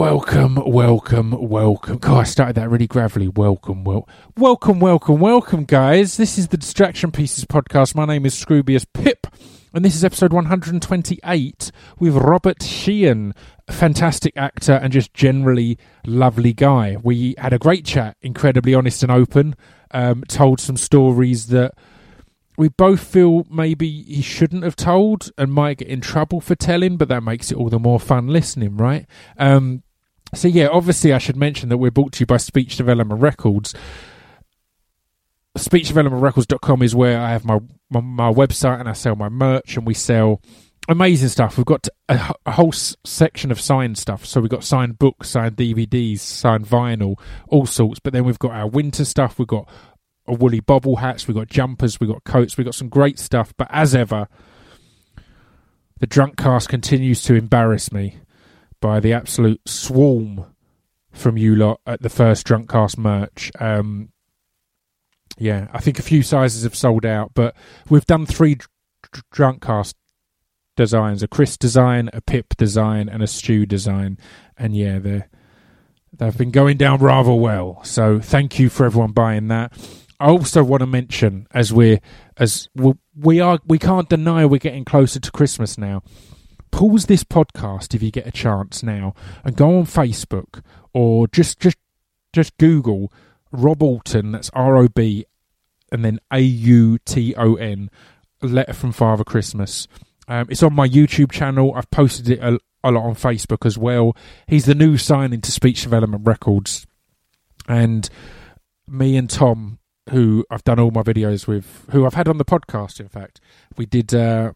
Welcome, welcome, welcome. God, I started that really gravelly. Welcome, wel- welcome, welcome, welcome, guys. This is the Distraction Pieces podcast. My name is Scroobius Pip, and this is episode 128 with Robert Sheehan, a fantastic actor and just generally lovely guy. We had a great chat, incredibly honest and open, um, told some stories that we both feel maybe he shouldn't have told and might get in trouble for telling, but that makes it all the more fun listening, right? Um, so yeah, obviously I should mention that we're brought to you by Speech Development Records. SpeechDevelopmentRecords.com is where I have my, my my website and I sell my merch and we sell amazing stuff. We've got a, a whole s- section of signed stuff. So we've got signed books, signed DVDs, signed vinyl, all sorts. But then we've got our winter stuff. We've got a woolly bobble hats. We've got jumpers. We've got coats. We've got some great stuff. But as ever, the drunk cast continues to embarrass me by the absolute swarm from you lot at the first drunk cast merch. Um, yeah, I think a few sizes have sold out, but we've done three dr- dr- drunk cast designs: a Chris design, a Pip design, and a Stew design. And yeah, they they've been going down rather well. So thank you for everyone buying that. I also want to mention, as we're as we we are, we can't deny we're getting closer to Christmas now. Pause this podcast if you get a chance now, and go on Facebook or just just just Google Rob Auton. That's R O B, and then A U T O N. letter from Father Christmas. Um, it's on my YouTube channel. I've posted it a, a lot on Facebook as well. He's the new signing to Speech Development Records, and me and Tom, who I've done all my videos with, who I've had on the podcast. In fact, we did uh,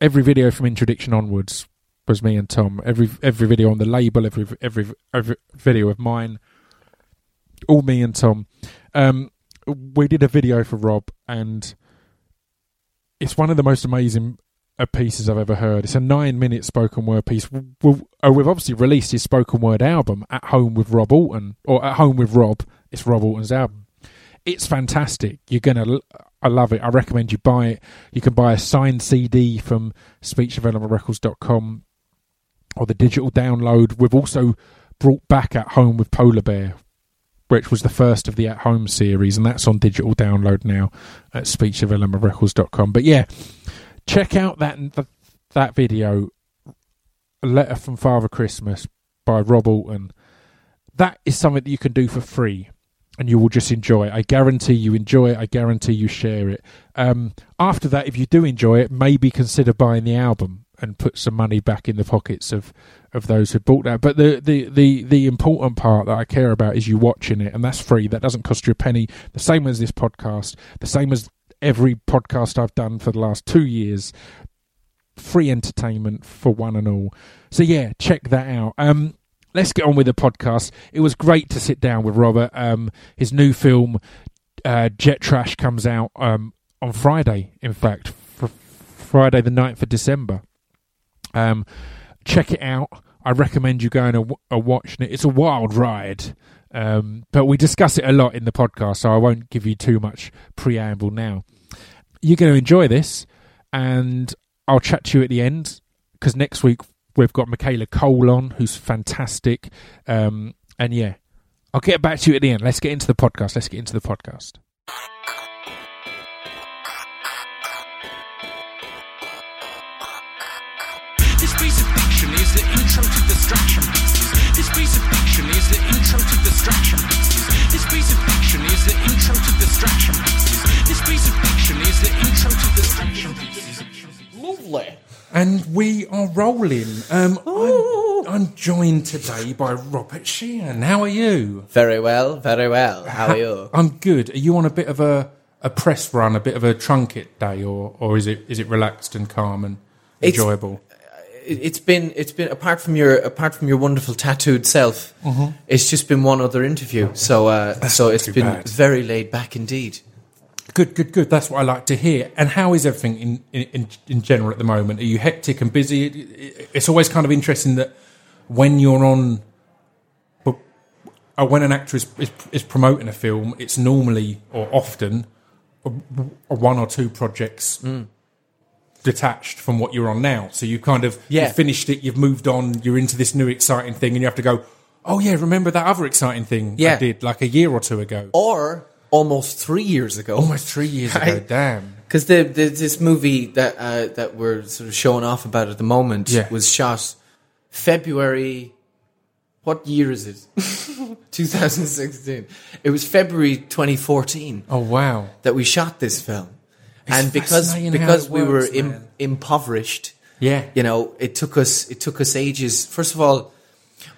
every video from introduction onwards was me and Tom. Every every video on the label, every every every video of mine, all me and Tom. Um, we did a video for Rob, and it's one of the most amazing uh, pieces I've ever heard. It's a nine-minute spoken word piece. We've, uh, we've obviously released his spoken word album at home with Rob Auton, or at home with Rob. It's Rob Auton's album. It's fantastic. You're gonna. I love it. I recommend you buy it. You can buy a signed CD from SpeechDevelopmentRecords.com or the digital download. We've also brought back at home with Polar Bear, which was the first of the at home series, and that's on digital download now at SpeechDevelopmentRecords.com. But yeah, check out that that video, "A Letter from Father Christmas" by Rob Auton. That is something that you can do for free and you will just enjoy it. I guarantee you enjoy it. I guarantee you share it. Um, after that, if you do enjoy it, maybe consider buying the album and put some money back in the pockets of, of those who bought that. But the, the, the, the important part that I care about is you watching it, and that's free. That doesn't cost you a penny. The same as this podcast, the same as every podcast I've done for the last two years. Free entertainment for one and all. So yeah, check that out. Um, let's get on with the podcast. It was great to sit down with Robert. Um, his new film, uh, Jet Trash, comes out um, on Friday. In fact, fr- Friday the 9th of December. Um, check it out. I recommend you going and, watching it. It's a wild ride. Um, but we discuss it a lot in the podcast, so I won't give you too much preamble now. You're going to enjoy this, and I'll chat to you at the end because next week we've got Michaela Coel on, who's fantastic. Um, and yeah, I'll get back to you at the end. Let's get into the podcast. Let's get into the podcast. This piece of fiction is the intro to distraction pieces. This piece of fiction is the intro to distraction pieces. This piece of fiction is the intro to distraction pieces. This piece of fiction is the intro to distraction pieces. Lovely. And we are rolling. Um, I'm, I'm joined today by Robert Sheehan. How are you? Very well, very well. How are you? I'm good. Are you on a bit of a, a press run, a bit of a junket day, or, or is it is it relaxed and calm and It's- enjoyable? It- It's been, it's been apart from your, apart from your wonderful tattooed self. It's just been one other interview. So, uh, so not it's too been bad. very laid back indeed. Good, good, good. That's what I like to hear. And how is everything in, in, in, general at the moment? Are you hectic and busy? It- it- It's always kind of interesting that when you're on, uh, when an actor is, is, is promoting a film, it's normally or often one or two projects. Mm. detached from what you're on now. So you kind of Yeah. finished it, you've moved on, you're into this new exciting thing, and you have to go. Oh yeah, remember that other exciting thing Yeah. I did like a year or two ago? or almost three years ago. Almost three years ago. Damn. Because the, the this movie that uh, that we're sort of showing off about at the moment Yeah. was shot February. What year is it? 2016. It was February 2014 Oh wow. that we shot this film, It's and because because we were works, Im- man. impoverished, Yeah. you know, it took us it took us ages. First of all,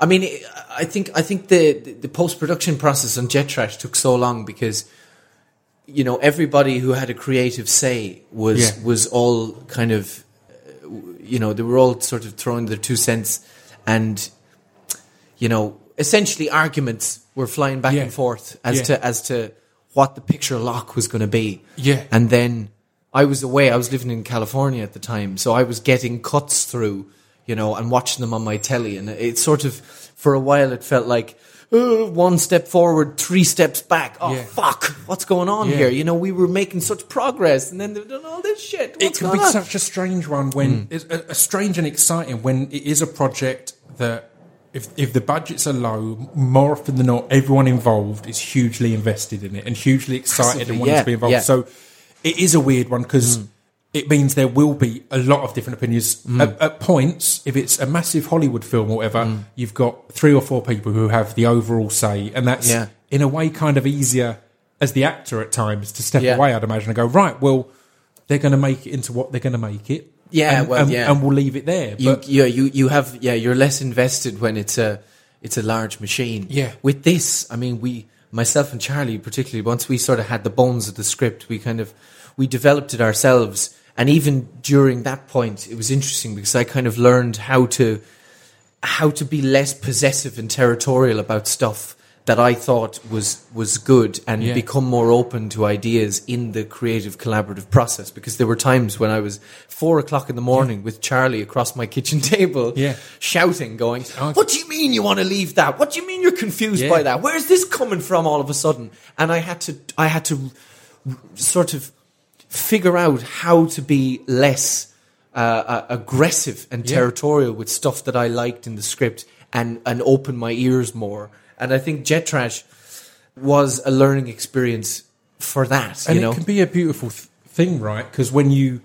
I mean, I think I think the the post production process on Jet Trash took so long because you know everybody who had a creative say was Yeah. was all kind of you know they were all sort of throwing their two cents and you know essentially arguments were flying back Yeah. and forth as Yeah. to as to what the picture lock was going to be Yeah. and then I was away. I was living in California at the time, so I was getting cuts through, you know, and watching them on my telly. And it sort of, for a while, it felt like uh, one step forward, three steps back. Oh Yeah. fuck, what's going on Yeah. here? You know, we were making such progress, and then they've done all this shit. it can be on? such a strange one when it's a, a strange and exciting when it is a project that if if the budgets are low, more often than not, everyone involved is hugely invested in it and hugely excited Massively, and wanting yeah, to be involved. yeah. So it is a weird one because. It means there will be a lot of different opinions. Mm. At, at points, if it's a massive Hollywood film or whatever, you've got three or four people who have the overall say, and that's Yeah. in a way kind of easier as the actor at times to step Yeah. away. I'd imagine and go right. Well, they're going to make it into what they're going to make it. Yeah, and, well, and, yeah. and we'll leave it there. you, But yeah, you, you have, yeah, you're less invested when it's a, it's a large machine. Yeah. With this, I mean, we, myself and Charlie particularly, once we sort of had the bones of the script, we kind of, we developed it ourselves. And even during that point, it was interesting because I kind of learned how to, how to be less possessive and territorial about stuff that I thought was was good and Yeah. become more open to ideas in the creative collaborative process because there were times when I was four o'clock in the morning with Charlie across my kitchen table Yeah. shouting going Oh. what do you mean you want to leave that what do you mean you're confused Yeah. by that where's this coming from all of a sudden and I had to I had to sort of figure out how to be less uh, uh, aggressive and Yeah. territorial with stuff that I liked in the script and, and open my ears more. And I think Jet Trash was a learning experience for that, and you know? it can be a beautiful th- thing, right? Because when you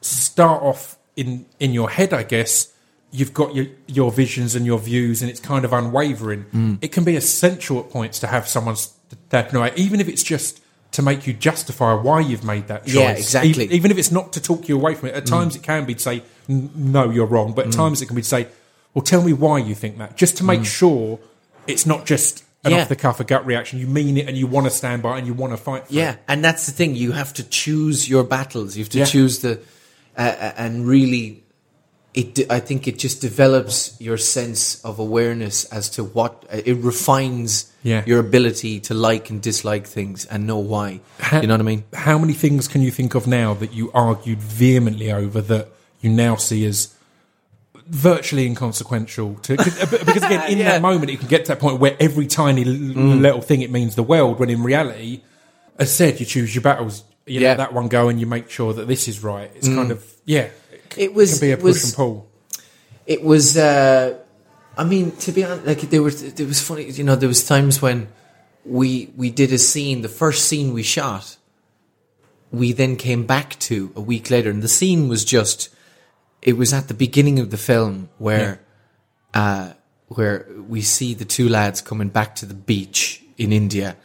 start off in in your head, I guess you've got your your visions and your views, and it's kind of unwavering. Mm. It can be essential at points to have someone stepping away, even if it's just to make you justify why you've made that choice. Yeah, exactly. Mm. Even, if it's not to talk you away from it. At times, it can be to say, "No, you're wrong," but at times it can be to say, "Well, tell me why you think that," just to make sure it's not just an Mm. Yeah. off the cuff, a gut reaction. You mean it, and you want to stand by, and you want to fight. For it. Yeah, and that's the thing. You have to choose your battles. You have to Yeah. choose the, uh, uh, and really, it. de- I think it just develops your sense of awareness as to what uh, it refines Yeah. your ability to like and dislike things and know why. Ha- you know what I mean? How many things can you think of now that you argued vehemently over that you now see as virtually inconsequential? To, uh, because again, in Yeah. that moment, it can get to that point where every tiny l- little thing it means the world. When in reality, as said, you choose your battles. You Yeah. let that one go, and you make sure that this is right. It's kind of yeah. It was can be a it push was, and pull. it was uh i mean to be honest like there was there was funny you know there was times when we we did a scene the first scene we shot we then came back to a week later and the scene was just it was at the beginning of the film where uh where we see the two lads coming back to the beach in india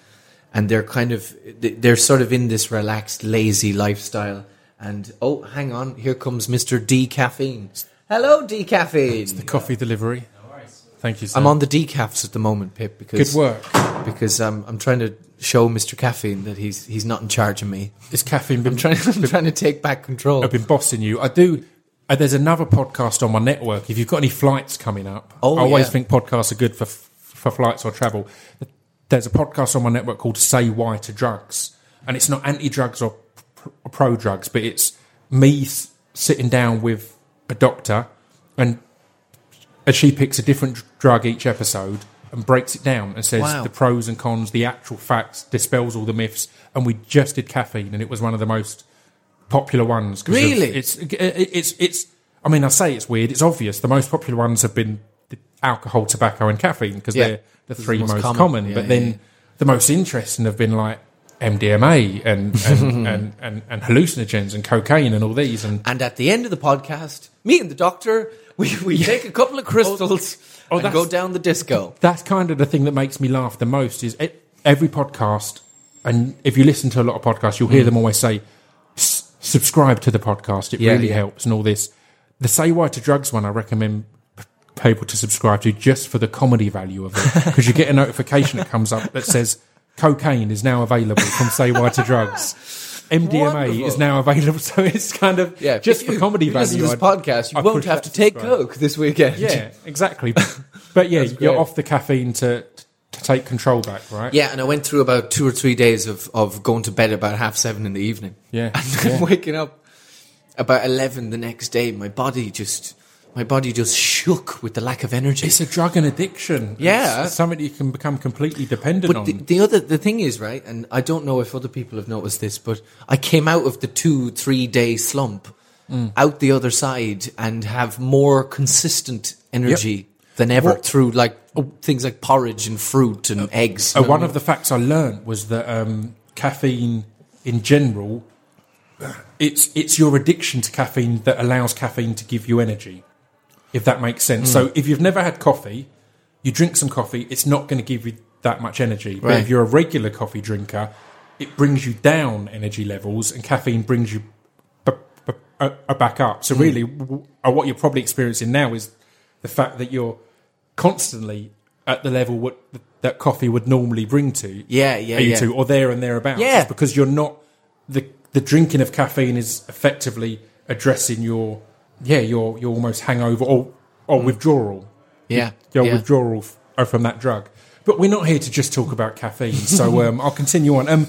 and they're kind of they're sort of in this relaxed lazy lifestyle and oh hang on here comes mr d caffeine hello d caffeine The coffee delivery. Thank you. Sir. i'm on the decafs at the moment pip because Good work. because um, i'm trying to show mr caffeine that he's he's not in charge of me Is caffeine been i'm trying, I'm trying to take back control I've been bossing you. I do. Uh, there's another podcast on my network. If you've got any flights coming up, Oh, I always yeah. think podcasts are good for for flights or travel. There's a podcast on my network called "Say Why to Drugs," and it's not anti-drugs or pro drugs, but it's me sitting down with a doctor, and and she picks a different drug each episode and breaks it down and says Wow. the pros and cons, the actual facts, dispels all the myths. And we just did caffeine, and it was one of the most popular ones. 'cause of- Really? it's it's it's. I mean, I say it's weird. It's obvious. The most popular ones have been alcohol, tobacco, and caffeine because Yeah. they're the three the most most, common. common. Yeah, but yeah, then the most interesting have been like MDMA and and, and, and and hallucinogens and cocaine and all these and And at the end of the podcast, me and the doctor, we, we take a couple of crystals Oh, and go down the disco. that's kind of the thing that makes me laugh the most is e- every podcast and if you listen to a lot of podcasts you'll hear them always say subscribe to the podcast it Mm. Yeah, really yeah. helps and all this the say why to drugs one i recommend people to subscribe to just for the comedy value of it because you get a notification that comes up that says cocaine is now available from say why to drugs MDMA Wonderful. is now available, so it's kind of Yeah, just for you- comedy you value. this I'd- podcast, you I'd won't have to take subscribe. coke this weekend. Yeah, exactly. But yeah, you're off the caffeine to to take control back, right? Yeah, and I went through about two or three days of, of going to bed about half seven in the evening. Yeah, And then yeah. waking up about 11 the next day. My body just, my body just shook with the lack of energy. It's a drug and addiction. Yeah. it's something you can become completely dependent But on. the, the other, the thing is, right, and I don't know if other people have noticed this, but I came out of the two, three day slump Mm. out the other side and have more consistent energy than ever Well- through like things like porridge and fruit and eggs. Uh, one of the facts I learned was that um, caffeine, in general, it's it's your addiction to caffeine that allows caffeine to give you energy. If that makes sense. Hmm. So if you've never had coffee, you drink some coffee, it's not going to give you that much energy. But if you're a regular coffee drinker, it brings you down energy levels, and caffeine brings you b- b- back up. Hmm. So really, w- what you're probably experiencing now is the fact that you're constantly at the level what that coffee would normally bring to Yeah, yeah, you yeah. to, or there and thereabouts. Yeah. It's because you're not the the drinking of caffeine is effectively addressing your yeah you're you're almost hangover or or withdrawal yeah, your Mm. yeah. withdrawal f- uh, from that drug. But we're not here to just talk about caffeine, so um, I'll continue on. Um,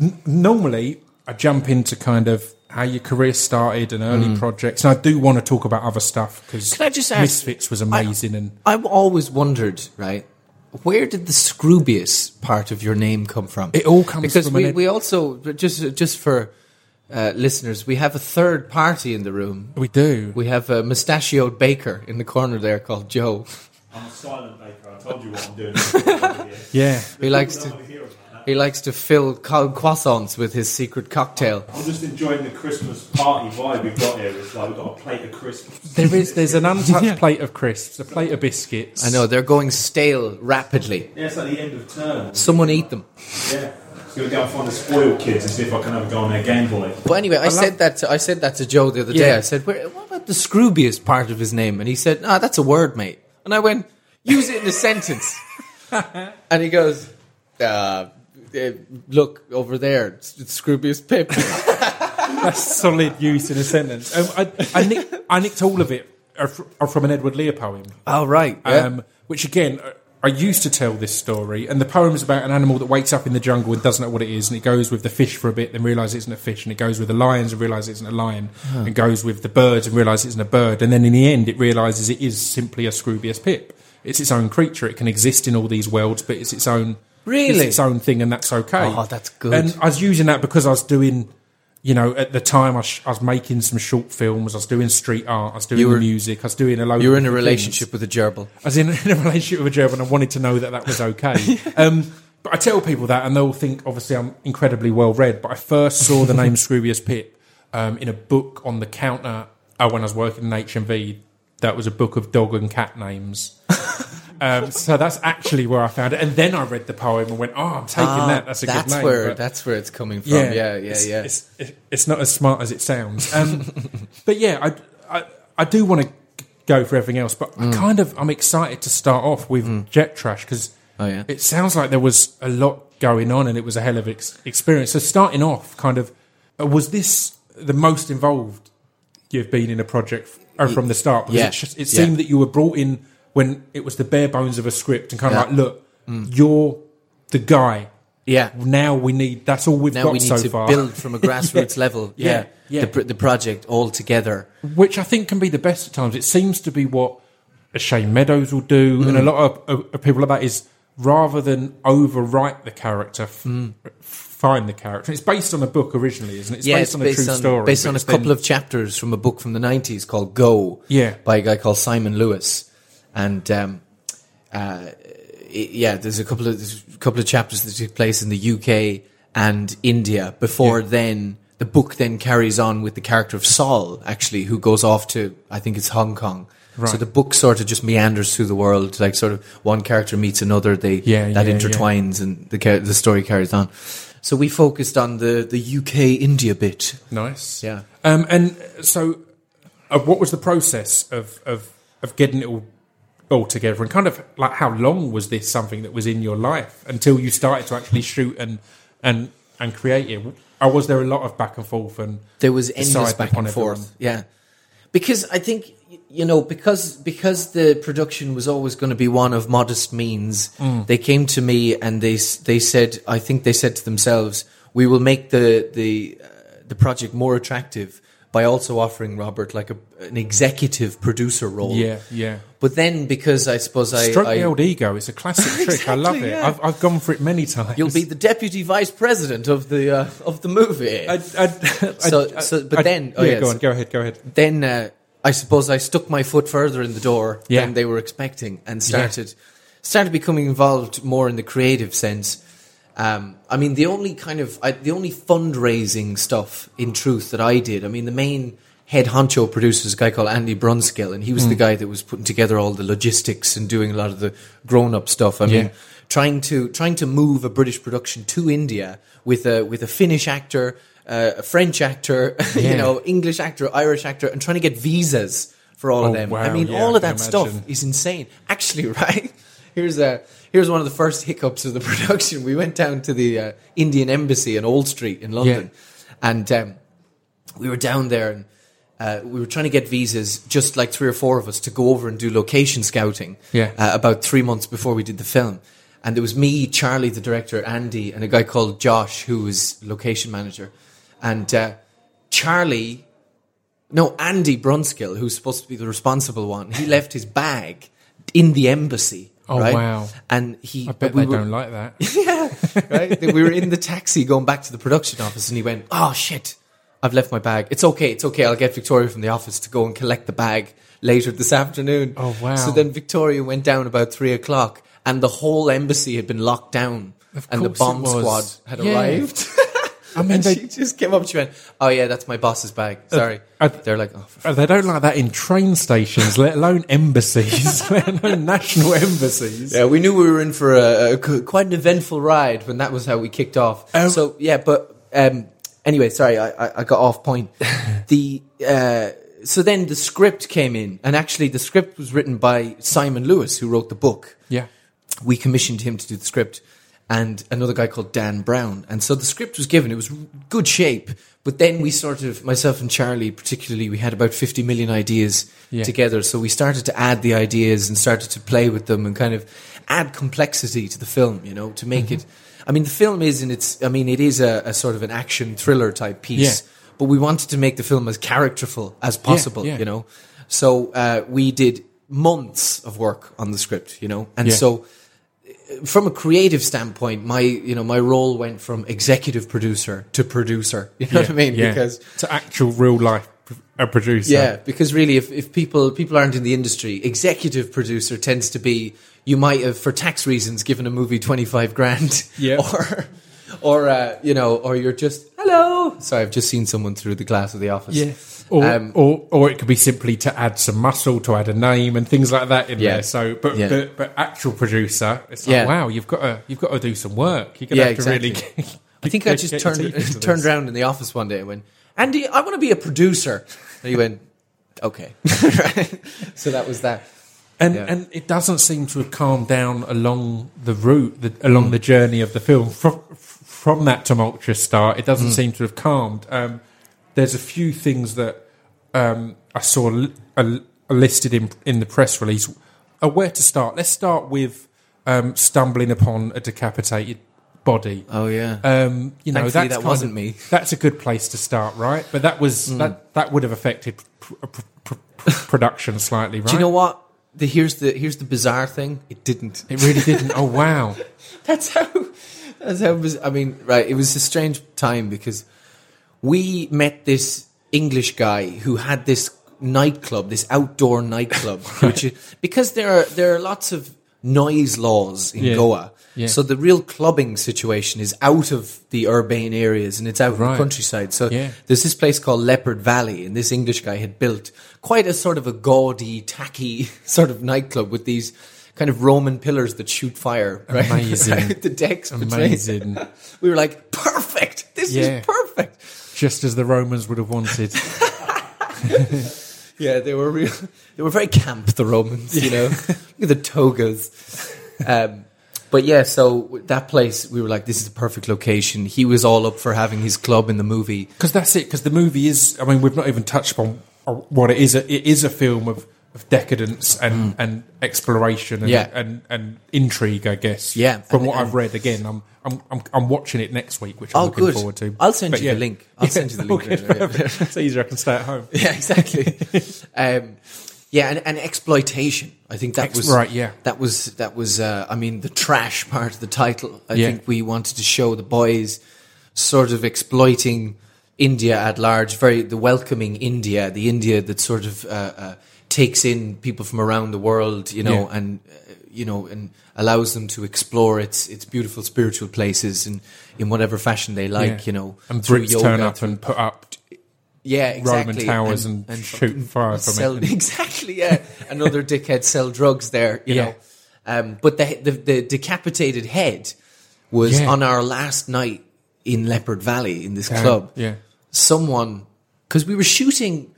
n- normally, I jump into kind of how your career started and early projects, and I do want to talk about other stuff because Mm. Can I just ask- Misfits was amazing, and I've always wondered, right? Where did the Scroobius part of your name come from? It all comes because from we, ed- we also just just for uh, listeners, we have a third party in the room. we do. We have a mustachioed baker in the corner there called Joe. I'm a silent baker. I told you what I'm doing. Yeah, He likes to don't wanna hear about that. he likes to fill co- croissants with his secret cocktail. I'm just enjoying the Christmas party vibe we've got here. It's like we've got a plate of crisps. there is. There's an untouched plate of crisps, a plate of biscuits. I know they're going stale rapidly. Yeah, it's like the end of term. Someone eat them. Yeah. So we're going to go and find the spoiled kids and see if I can have a go on their Game Boy. But anyway, I, love- said that to, I said that to Joe the other day. Yeah. I said, Where, "What about the Scroobius part of his name?" And he said, "Ah, that's a word, mate." And I went, "Use it in a sentence." and he goes, uh, eh, "Look over there, it's, it's Scroobius Pip." That's solid use in a sentence. Um, I, I, nicked, I nicked all of it uh, fr- uh, from an Edward Lear poem. oh right, Um, which again, uh, I used to tell this story, and the poem is about an animal that wakes up in the jungle and doesn't know what it is, and it goes with the fish for a bit, then realizes it isn't a fish, and it goes with the lions and realizes it isn't a lion, and goes with the birds and realizes it isn't a bird, and then in the end, it realizes it is simply a Scroobius pip. It's its own creature. It can exist in all these worlds, but it's its own. Really? it's its own thing, and that's okay. Oh, that's good. And I was using that because I was doing. You know, at the time I, sh- I was making some short films. I was doing street art. I was doing were- music. I was doing a load. you were in a relationship with a gerbil. I was in, in a relationship with a gerbil, and I wanted to know that that was okay. um, but I tell people that, and they'll think obviously I'm incredibly well read. But I first saw the name Scroobius Pip um, in a book on the counter uh, when I was working in HMV. That was a book of dog and cat names. Um, so that's actually where I found it. And then I read the poem and went, "Oh, I'm taking Ah, that. That's a that's good name." where But- that's where it's coming from. Yeah, yeah, yeah. it's, It's, it- it's not as smart as it sounds. Um, but yeah, I, I, I do want to go for everything else, but Mm. I kind of I'm excited to start off with Jet Trash because Oh, yeah. it sounds like there was a lot going on and it was a hell of an ex- experience. So starting off, kind of, uh, was this the most involved you've been in a project f- from the start? Because yeah, it, it yeah. seemed that you were brought in when it was the bare bones of a script and kind of Yeah. Mm. like, look, you're the guy. yeah. Now we need. That's all we've Now got we need so to far. build from a grassroots level. Yeah, Yeah, yeah. The, the project all together. which I think can be the best at times. It seems to be what a Shane Meadows will do, and a lot of, of, people like that is rather than overwrite the character f- f- find the character. It's based on a book originally, isn't it? It's yeah, based it's on a true on story. based on a it's been- couple of chapters from a book from the nineties called Go. Yeah. by a guy called Simon Lewis, and um, uh, it- yeah, there's a couple of there's a couple of chapters that took place in the UK and India. Before Yeah. then, the book then carries on with the character of Saul, actually, who goes off to I think it's Hong Kong. Right. So the book sort of just meanders through the world, like sort of one character meets another. They Yeah, that yeah, intertwines and the the story carries on. So we focused on the the UK India bit. Nice. Yeah. Um, and so, uh, what was the process of, of, of getting it all, all together? And kind of like how long was this something that was in your life until you started to actually shoot and and and create it? Or was there a lot of back and forth? And There was endless back and forth. everyone? Yeah, because I think you know because because the production was always going to be one of modest means. Mm. They came to me and they they said I think they said to themselves, "We will make the the uh, the project more attractive." By also offering Robert like a, an executive producer role, yeah, yeah. But then, because I suppose I, I the old ego. It's a classic trick. I love it. yeah. I've, I've gone for it many times. you'll be the deputy vice president of the uh, of the movie. I, I, So- I- so- but then- oh, yeah, yes. go on. Go ahead. Go ahead. then uh, I suppose I stuck my foot further in the door Yeah. than they were expecting, and started started becoming involved more in the creative sense. Um, I mean, the only kind of I, the only fundraising stuff, in truth, that I did. I mean, the main head honcho producer is a guy called Andy Brunskill, and he was the Hmm. guy that was putting together all the logistics and doing a lot of the grown up stuff. I mean, trying to trying to move a British production to India with a with a Finnish actor, uh, a French actor, you know, English actor, Irish actor, and trying to get visas for all Oh, of them. I mean, yeah, all of that stuff is insane. Actually, right? Here's a here's one of the first hiccups of the production. We went down to the uh, Indian embassy in Old Street in London, and um, we were down there and. Uh, we were trying to get visas, just like three or four of us, to go over and do location scouting. Yeah. Uh, about three months before we did the film, and it was me, Charlie, the director, Andy, and a guy called Josh, who was location manager, and uh, Charlie no, Andy Brunskill, who's supposed to be the responsible one, he left his bag in the embassy. Oh, right? wow. And he, I bet we they were, don't like that. yeah, right. we were in the taxi going back to the production office, and he went, "Oh shit, I've left my bag. It's okay, it's okay. I'll get Victoria from the office to go and collect the bag later this afternoon." Oh, wow. So then Victoria went down about three o'clock, and the whole embassy had been locked down, and the bomb squad had Yeah. arrived. I mean, and they, she just came up. to She went, "Oh yeah, that's my boss's bag. Sorry." uh, They're like, "Oh." They don't like that in train stations, let alone embassies, let alone national embassies. Yeah, we knew we were in for a, a quite an eventful ride when that was how we kicked off. Um, so yeah, but um, anyway, sorry, I, I, I got off point. the uh, so then the script came in, and actually the script was written by Simon Lewis, who wrote the book. Yeah. We commissioned him to do the script, and another guy called Dan Brown. And so the script was given; it was good shape. But then we sort of, myself and Charlie, particularly, we had about fifty million ideas Yeah. together. So we started to add the ideas and started to play with them and kind of add complexity to the film, you know, to make Mm-hmm. it. I mean, the film is in its. I mean, it is a, a sort of an action thriller type piece, Yeah. but we wanted to make the film as characterful as possible, yeah. you know. So uh, we did months of work on the script, you know, and so from a creative standpoint, my you know my role went from executive producer to producer. You know what I mean? Yeah. Because to actual real life a producer. yeah, because really, if, if people people aren't in the industry, executive producer tends to be you might have for tax reasons given a movie twenty five grand, Yeah. or or uh, you know, or you're just hello. Sorry, I've just seen someone through the glass of the office. Yeah. Or, Um, or or it could be simply to add some muscle, to add a name and things like that in Yeah. there. So, but Yeah. but, but actual producer, it's like Yeah. wow, you've got to you've got to do some work. You're gonna Yeah, have to really. exactly. get- I think I just turned turned this. around in the office one day and went, Andy, I want to be a producer. And he went, okay. so that was that. And Yeah. and it doesn't seem to have calmed down along the route, the, along the journey of the film from from that tumultuous start. It doesn't seem to have calmed. Um, there's a few things that um, I saw li- listed in in the press release. Uh, where to start? Let's start with um, stumbling upon a decapitated body. Oh yeah. Um, you know, Thankfully, that wasn't of- me. That's a good place to start, right? But that was that that would have affected pr- pr- pr- pr- production slightly, right? Do you know what? The, here's the here's the bizarre thing. It didn't. It really didn't. Oh wow! That's how. That's how. I mean, right? It was a strange time because we met this English guy who had this nightclub, this outdoor nightclub, which is, because there are there are lots of noise laws in Yeah. Goa. Yeah. So the real clubbing situation is out of the urban areas and it's out in the countryside. So Yeah. there's this place called Leopard Valley, and this English guy had built quite a sort of a gaudy, tacky sort of nightclub with these kind of Roman pillars that shoot fire. Right? Amazing. The decks. Amazing. We were like, perfect. This is perfect. Just as the Romans would have wanted. Yeah, they were real. They were very camp, the Romans. You know, look at the togas. Um, but yeah, so that place, we were like, this is the perfect location. He was all up for having his club in the movie. Because that's it. Because the movie is. I mean, we've not even touched on uh, what it is. It is a film of, of decadence and, and exploration and, Mm. Yeah. and and intrigue. I guess. Yeah, From and- what I've read, again, I'm I'm I'm, I'm watching it next week, which I'm Oh, looking good. forward to. I'll send But you the link. I'll send you the link. Okay, it's easier. I can stay at home. Yeah, exactly. um, yeah, and, and exploitation. I think that Ex- was right, yeah. That was that was. Uh, I mean, the trash part of the title. I Yeah. think we wanted to show the boys sort of exploiting India at large, very the welcoming India, the India that sort of uh, uh, takes in people from around the world, you know, Yeah. and uh, you know, and allows them to explore its its beautiful spiritual places in in whatever fashion they like, Yeah. you know, And through Brits turn up and put up yeah, exactly. Roman towers and, shoot fucking fire from sell, it. Exactly, yeah. Another dickhead sell drugs there, you Yeah. know. Um, but the, the the decapitated head was Yeah. on our last night in Leopard Valley in this Damn, club. yeah. Someone, because we were shooting,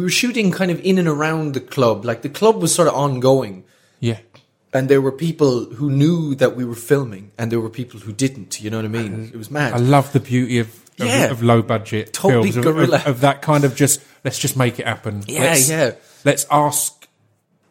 we were shooting kind of in and around the club. Like the club was sort of ongoing, Yeah. and there were people who knew that we were filming, and there were people who didn't. You know what I mean? It was mad. I love the beauty of of, Yeah. of low budget Totally films of- guerrilla. Of, of that kind of just let's just make it happen. Yeah, let's, yeah. Let's ask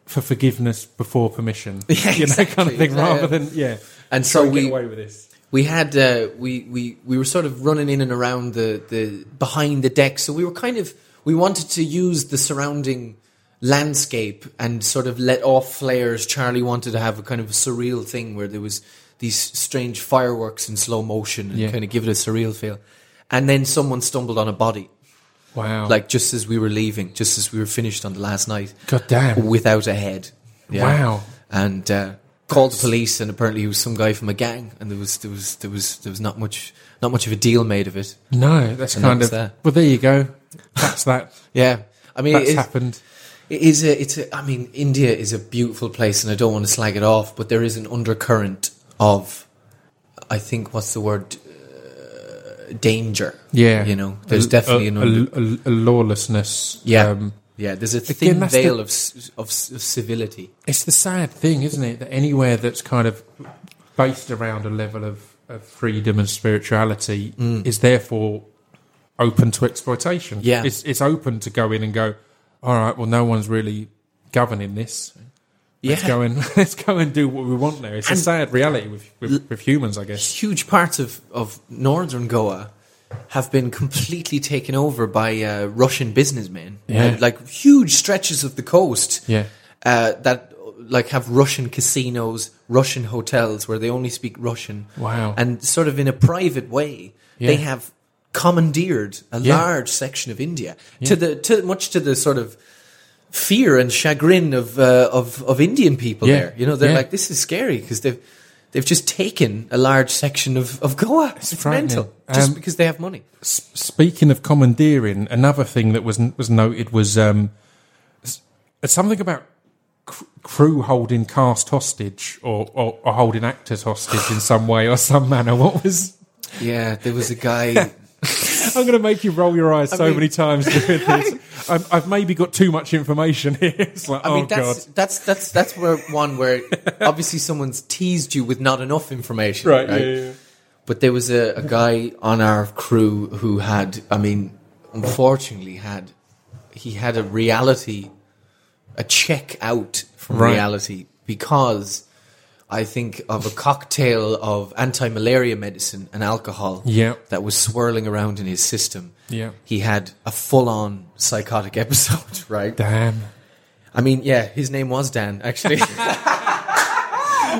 for forgiveness before permission. Yeah, you know, kind of thing, rather than yeah. And so and get we- away with this. we had uh, we we we were sort of running in and around the the behind the deck, so we were kind of we wanted to use the surrounding landscape and sort of let off flares. Charlie wanted to have a kind of a surreal thing where there was these strange fireworks in slow motion and Yeah. kind of give it a surreal feel. And then someone stumbled on a body, Wow. like just as we were leaving, just as we were finished on the last night, God damn. without a head. Wow. And uh, called the police, and apparently he was some guy from a gang, and there was there was there was there was not much not much of a deal made of it. No, that's And kind was of. that. Well, there you go. That's that. Yeah, I mean, That's it, happened. it is a it's a. I mean, India is a beautiful place, and I don't want to slag it off, but there is an undercurrent of, I think, what's the word, uh, danger. Yeah. you know, there's A- definitely a, an under, a, lawlessness. yeah, Um, yeah. There's a thin that's veil the- of, of of civility. it's the sad thing, isn't it? That anywhere that's kind of based around a level of, of freedom and spirituality is therefore open to exploitation. Yeah. It's, it's open to go in and go, all right, well, no one's really governing this. Let's Yeah. go and let's go and do what we want there. It's a sad reality with, with, with humans, I guess. huge parts of, of northern Goa have been completely taken over by uh, Russian businessmen. Yeah. And, like huge stretches of the coast Yeah. uh, that like have Russian casinos, Russian hotels where they only speak Russian. Wow. And sort of in a private way, they have commandeered a Yeah. large section of India to the to much to the sort of fear and chagrin of uh, of of Indian people Yeah. there. You know, they're Yeah. like this is scary because they've they've just taken a large section of of Goa. It's, frightening. mental just Um, because they have money. S- speaking of commandeering, another thing that was was noted was um, something about crew holding cast hostage or, or, or holding actors hostage in some way or some manner. What was? Yeah, there was a guy. I'm going to make you roll your eyes so mean- many times doing this. I've, I've maybe got too much information here. It's like, I oh mean, that's god, that's that's that's where one where obviously someone's teased you with not enough information, right? Yeah, yeah. But there was a, a guy on our crew who had, I mean, unfortunately had, he had a reality, a check out from Right. reality because I think of a cocktail of anti-malaria medicine and alcohol Yeah. that was swirling around in his system. Yeah. He had a full-on psychotic episode, right? Damn. I mean, yeah, his name was Dan, actually.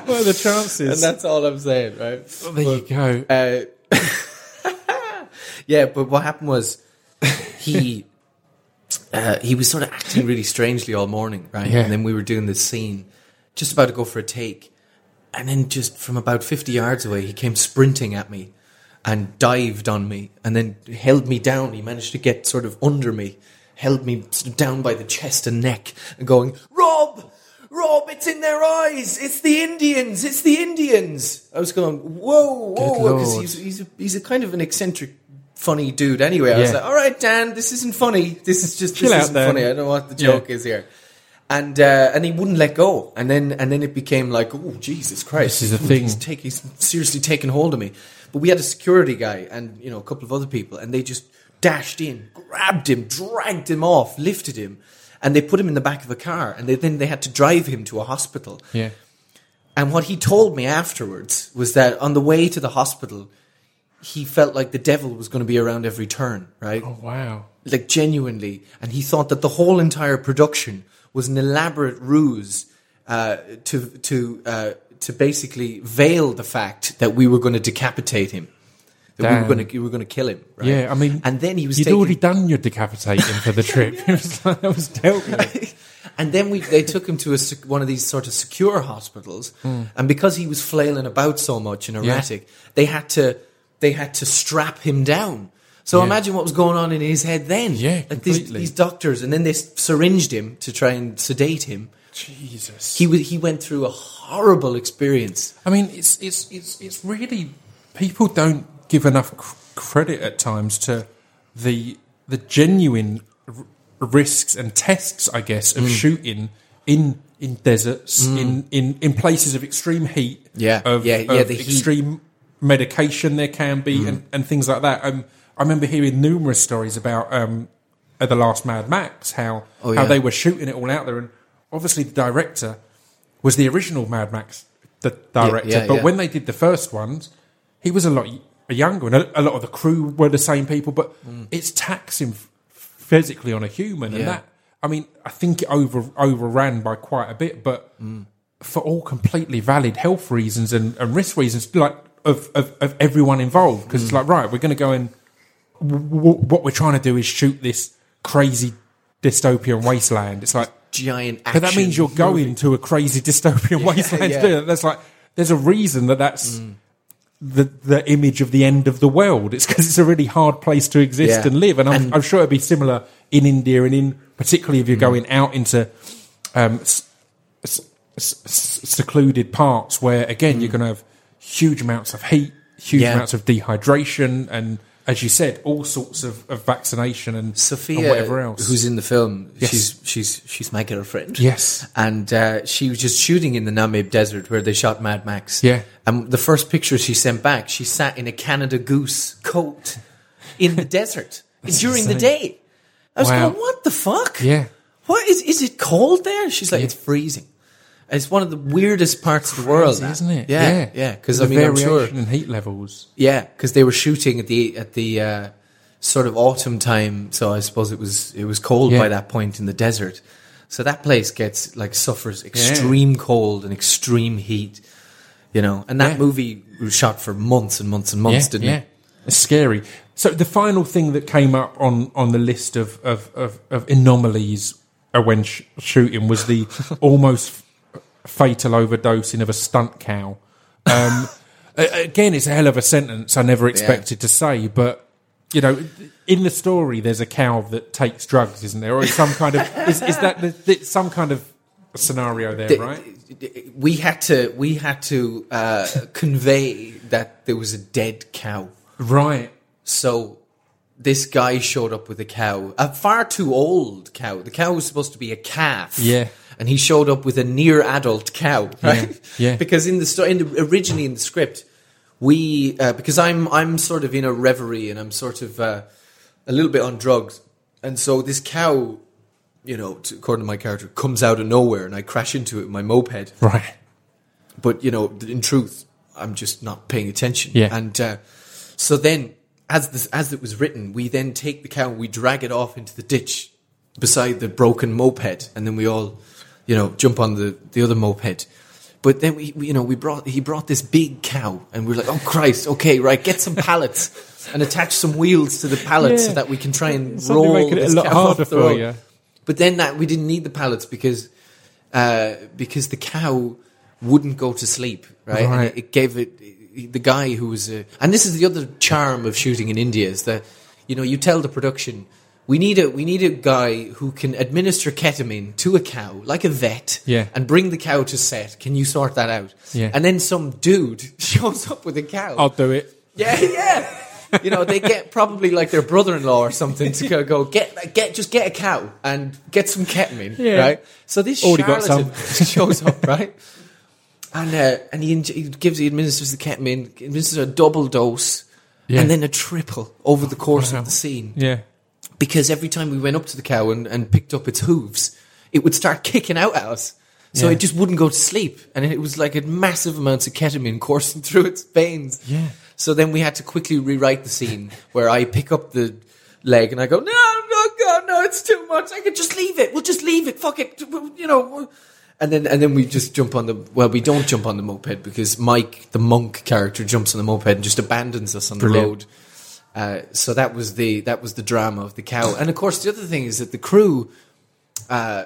what are the chances? and that's all I'm saying, right? there you go. Uh, yeah, but what happened was he uh, he was sort of acting really strangely all morning, right? Yeah. And then we were doing this scene, just about to go for a take, and then just from about fifty yards away, he came sprinting at me and dived on me, and then held me down. He managed to get sort of under me, held me down by the chest and neck, and going, Rob. Rob, it's in their eyes. It's the Indians. It's the Indians. I was going, whoa, whoa, because he's he's a, he's a kind of an eccentric, funny dude. Anyway, I was Yeah. like, all right, Dan, this isn't funny. This is just Chill this out, isn't Dan. funny. I don't know what the Yeah. joke is here. And uh, and he wouldn't let go. And then and then it became like, oh Jesus Christ, This is a he's- thing. He's, take, he's seriously taking hold of me. But we had a security guy and you know a couple of other people, and they just dashed in, grabbed him, dragged him off, lifted him. And they put him in the back of a car, and they, then they had to drive him to a hospital. Yeah. And what he told me afterwards was that on the way to the hospital, he felt like the devil was going to be around every turn, right? Oh wow. Like genuinely. And he thought that the whole entire production was an elaborate ruse uh, to to uh, to basically veil the fact that we were going to decapitate him. That we were going to we were going to kill him. Right? Yeah, I mean, and then he was You'd taken, already done your decapitating for the trip. It was like, that was dealt with. and then we they took him to a, one of these sort of secure hospitals, Hmm. and because he was flailing about so much and erratic, they had to they had to strap him down. So Yeah. imagine what was going on in his head then. Yeah, like these, these doctors, and then they syringed him to try and sedate him. Jesus. He he went through a horrible experience. I mean, it's it's it's it's really people don't give enough cr- credit at times to the the genuine r- risks and tests, I guess, Mm. of shooting in in deserts, in, in in places of extreme heat, Yeah, of, yeah, yeah, of the extreme medication there can be, and, and things like that. Um, I remember hearing numerous stories about um, at the last Mad Max how Oh, how they were shooting it all out there, and obviously the director was the original Mad Max the director, yeah, but yeah. when they did the first ones, he was a lot younger, and a, a lot of the crew were the same people. But it's taxing physically on a human, and Mm. That I mean, I think it over overran by quite a bit, but Mm. for all completely valid health reasons and, and risk reasons, like of of, of everyone involved, because Mm. it's like right, we're going to go and w- w- what we're trying to do is shoot this crazy dystopian wasteland. It's like Giant. but that means you're going to a crazy dystopian wasteland yeah. to do that. That's like there's a reason that that's the the image of the end of the world. It's because it's a really hard place to exist Yeah. and live. And I'm, I'm sure it'd be similar in India and in particularly if you're going out into um, s- s- s- s- secluded parts where again you're going to have huge amounts of heat, huge Yeah. amounts of dehydration, and as you said, all sorts of, of vaccination and, Sophia, and whatever else. who's in the film, Yes. she's she's she's my girlfriend. Yes. and uh, she was just shooting in the Namib Desert where they shot Mad Max. Yeah. and the first picture she sent back, she sat in a Canada Goose coat in the desert during the day. I was Wow. going, what the fuck? Yeah. what is is it cold there? She's like, Yeah. it's freezing. It's one of the weirdest parts of the world, Crazy, that. isn't it? Yeah, yeah. Because the I mean, I'm sure in heat levels. yeah, because they were shooting at the at the uh, sort of autumn time, so I suppose it was it was cold Yeah. by that point in the desert. So that place gets like suffers extreme cold and extreme heat, you know. And that Yeah. movie was shot for months and months and months, didn't it? It's scary. So the final thing that came up on, on the list of, of, of, of anomalies when sh- shooting was the almost fatal overdosing of a stunt cow. Um, again, it's a hell of a sentence I never expected to say, but you know, in the story, there's a cow that takes drugs, isn't there? Or is some kind of is, is that the, the, some kind of scenario there, The- right? We had to we had to uh, convey that there was a dead cow. Right. So this guy showed up with a cow, a far too old cow. The cow was supposed to be a calf. Yeah. And he showed up with a near adult cow, right? yeah. Because in the story, in the, originally in the script, we uh, because I'm I'm sort of in a reverie and I'm sort of uh, a little bit on drugs, and so this cow, you know, t- according to my character, comes out of nowhere, and I crash into it with my moped Right. but you know, in truth, I'm just not paying attention. Yeah. And uh, so then, as this, as it was written, we then take the cow and we drag it off into the ditch beside the broken moped, and then we all, you know, jump on the the other moped. But then we, we, you know, we brought he brought this big cow, and we were like, "Oh Christ, okay, right, get some pallets and attach some wheels to the pallets so that we can try and Suddenly roll it a this lot cow harder off the for road." you. But then that we didn't need the pallets because uh, because the cow wouldn't go to sleep, right? And Right. it, it gave it the guy who was, uh, and this is the other charm of shooting in India is that you know you tell the production we need a we need a guy who can administer ketamine to a cow like a vet, Yeah. and bring the cow to set. Can you sort that out? Yeah. and then some dude shows up with a cow. I'll do it. Yeah, yeah. You know, they get probably like their brother-in-law or something to go, go get get just get a cow and get some ketamine, Yeah. right? So this Already got charlatan shows up, right? And uh, and he, he gives he administers the ketamine, administers a double dose, Yeah. and then a triple over the course Wow. of the scene. Yeah. Because every time we went up to the cow and, and picked up its hooves, it would start kicking out at us. So Yeah. it just wouldn't go to sleep, and it was like a massive amounts of ketamine coursing through its veins. Yeah. So then we had to quickly rewrite the scene where I pick up the leg and I go, no, no, God, no, it's too much. I could just leave it. We'll just leave it. Fuck it. You know. And then, and then we just jump on the, well, we don't jump on the moped because Mike, the monk character, jumps on the moped and just abandons us on the road. Uh, so that was the, that was the drama of the cow. And of course, the other thing is that the crew, uh,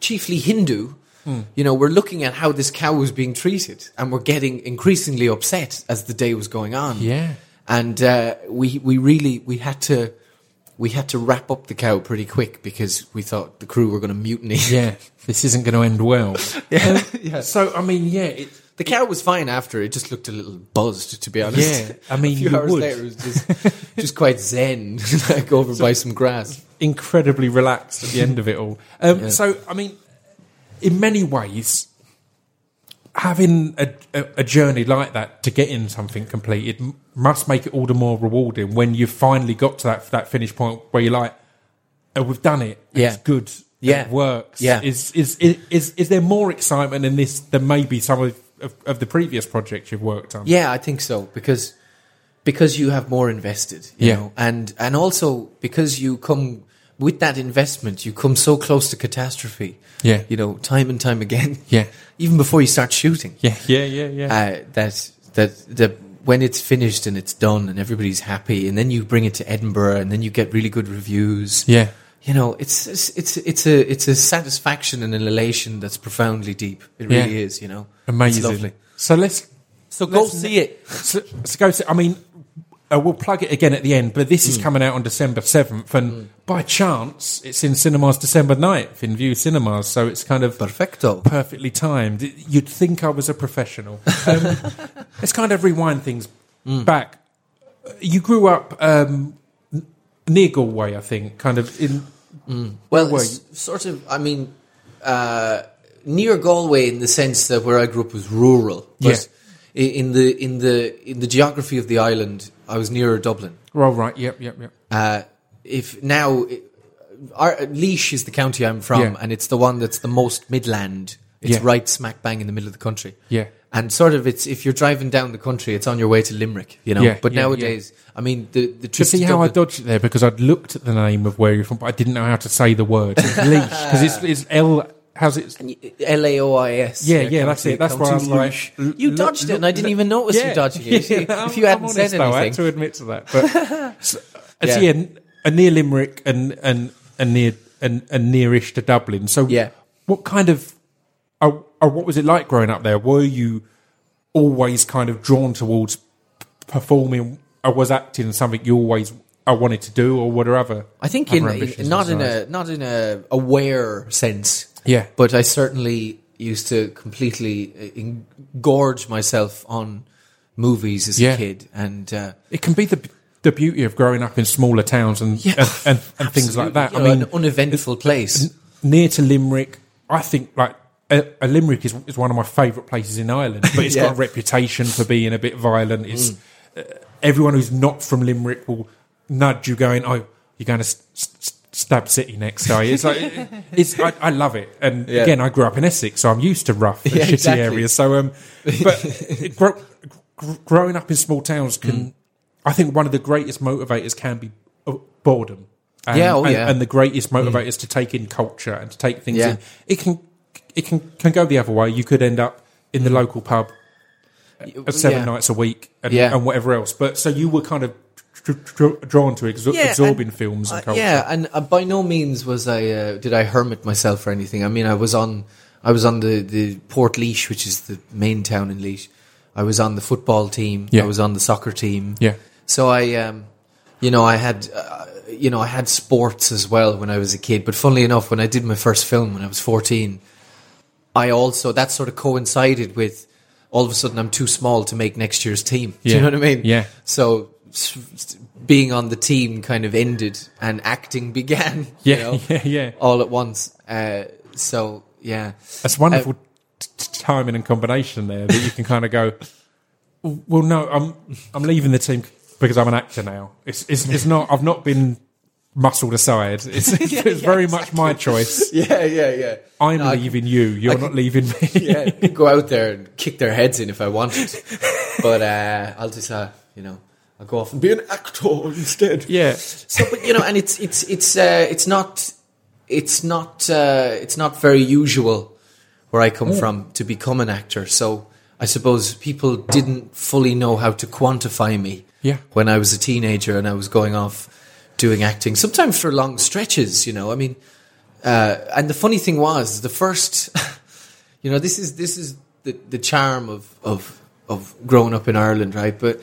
chiefly Hindu, Hmm. you know, we're looking at how this cow was being treated, and we're getting increasingly upset as the day was going on. Yeah. and uh, we we really we had to we had to wrap up the cow pretty quick because we thought the crew were going to mutiny. Yeah. This isn't going to end well. yeah, yeah. So, I mean, yeah. It, The cow was fine after. It just looked a little buzzed, to be honest. Yeah, I mean, a few you hours would. later, it was just just quite zen, like over by some grass. incredibly relaxed at the end of it all. Um, Yeah. So, I mean, in many ways, having a, a, a journey like that to getting something completed must make it all the more rewarding when you've finally got to that that finish point where you're like, oh, "We've done it. Yeah. It's good. Yeah. It works." Yeah. Is is is is, is there more excitement in this than maybe some of, of, of the previous projects you've worked on? Yeah, I think so because because you have more invested, you Yeah. know, and and also because you come with that investment, you come so close to catastrophe. Yeah. you know, time and time again. Yeah. even before you start shooting. Yeah. Yeah. Yeah. Yeah. uh, that that that when it's finished and it's done and everybody's happy, and then you bring it to Edinburgh and then you get really good reviews. yeah. You know, it's it's it's it's a it's a satisfaction and an elation that's profoundly deep. It really Yeah. is. You know, Amazing. It's lovely. So let's So go Let's see it. So, so go to, I mean, uh, we'll plug it again at the end, but this is Mm. coming out on December 7th, and by chance, it's in cinemas December 9th, in Vue Cinemas, so it's kind of Perfecto. perfectly timed. You'd think I was a professional. Um, let's kind of rewind things Mm. back. You grew up um, near Galway, I think, kind of in. Well, were it's sort of. I mean, uh, near Galway in the sense that where I grew up was rural, but i in the in the in the geography of the island, I was nearer Dublin. Well, right, yep, yep, yep. Uh, if now, our, Laois is the county I'm from, Yeah. and it's the one that's the most midland. It's Yeah. right smack bang in the middle of the country. Yeah. And sort of, it's if you're driving down the country, it's on your way to Limerick, you know. Yeah, but yeah, nowadays, I mean, the the To trip see to how I dodged it there because I'd looked at the name of where you're from, but I didn't know how to say the word. Laois because it's, it's L. How's it? L A O I S. Yeah, yeah, that's it. That's why I was like, l- you dodged it, and I didn't even notice you dodging it. If you hadn't said honest, I had anything, to admit to that. But so, Yeah. so yeah, n- a near Limerick and and and near and, and nearish to Dublin. So Yeah. what kind of oh, or, what was it like growing up there? Were you always kind of drawn towards performing, or was acting something you always I wanted to do, or whatever. I think in, in not in a not in a aware sense. Yeah. but I certainly used to completely uh, engorge myself on movies as Yeah. a kid, and uh, It can be the the beauty of growing up in smaller towns and Yeah. and, and, and things like that. you I know, mean, an uneventful place. near to Limerick, I think like a, a Limerick is, is one of my favourite places in Ireland, but it's Yeah. Mm. got a reputation for being a bit violent. It's uh, everyone who's not from Limerick will nudge you, going, "Oh, you're going to st- st- stab City next, are you?" It's like it's I, I love it, and Yeah. again, I grew up in Essex, so I'm used to rough and Yeah, shitty exactly. areas. So, um, but grow, gr- growing up in small towns can, Mm. I think, one of the greatest motivators can be uh, boredom. And, Yeah, oh, and, yeah. and the greatest motivators to take in culture and to take things Yeah. in. It can it can can go the other way. You could end up in the local pub seven Yeah. nights a week and, Yeah. and whatever else. But so you were kind of dr- dr- drawn to exo- Yeah, absorbing and- films and Uh, yeah, and uh, by no means was I uh, did I hermit myself or anything. I mean, I was on I was on the the Portlaoise, which is the main town in Laois. I was on the football team. Yeah. I was on the soccer team. Yeah. So I, um, you know, I had, uh, you know, I had sports as well when I was a kid. But funnily enough, when I did my first film when I was fourteen, I also that sort of coincided with all of a sudden I'm too small to make next year's team. Do Yeah. you know what I mean? Yeah. So being on the team kind of ended and acting began. you Yeah, know, yeah, yeah. All at once. Uh, so yeah. That's wonderful t- timing and combination there that you can kind of go. Well, no, I'm I'm leaving the team because I'm an actor now. It's it's, it's not. I've not been muscled aside. It's, it's, Yeah, it's yeah, very much my choice. Yeah, yeah, yeah. I'm No, leaving you. You're I not leaving me. yeah, go out there and kick their heads in if I wanted. But uh, I'll just, uh, you know, I'll go off and be an actor instead. yeah. So, but you know, and it's it's it's uh, it's not it's not uh, it's not very usual where I come from to become an actor. So I suppose people didn't fully know how to quantify me. Yeah. When I was a teenager and I was going off doing acting, sometimes for long stretches. You know, I mean, uh, and the funny thing was the first. you know, this is this is the the charm of of of growing up in Ireland, right? But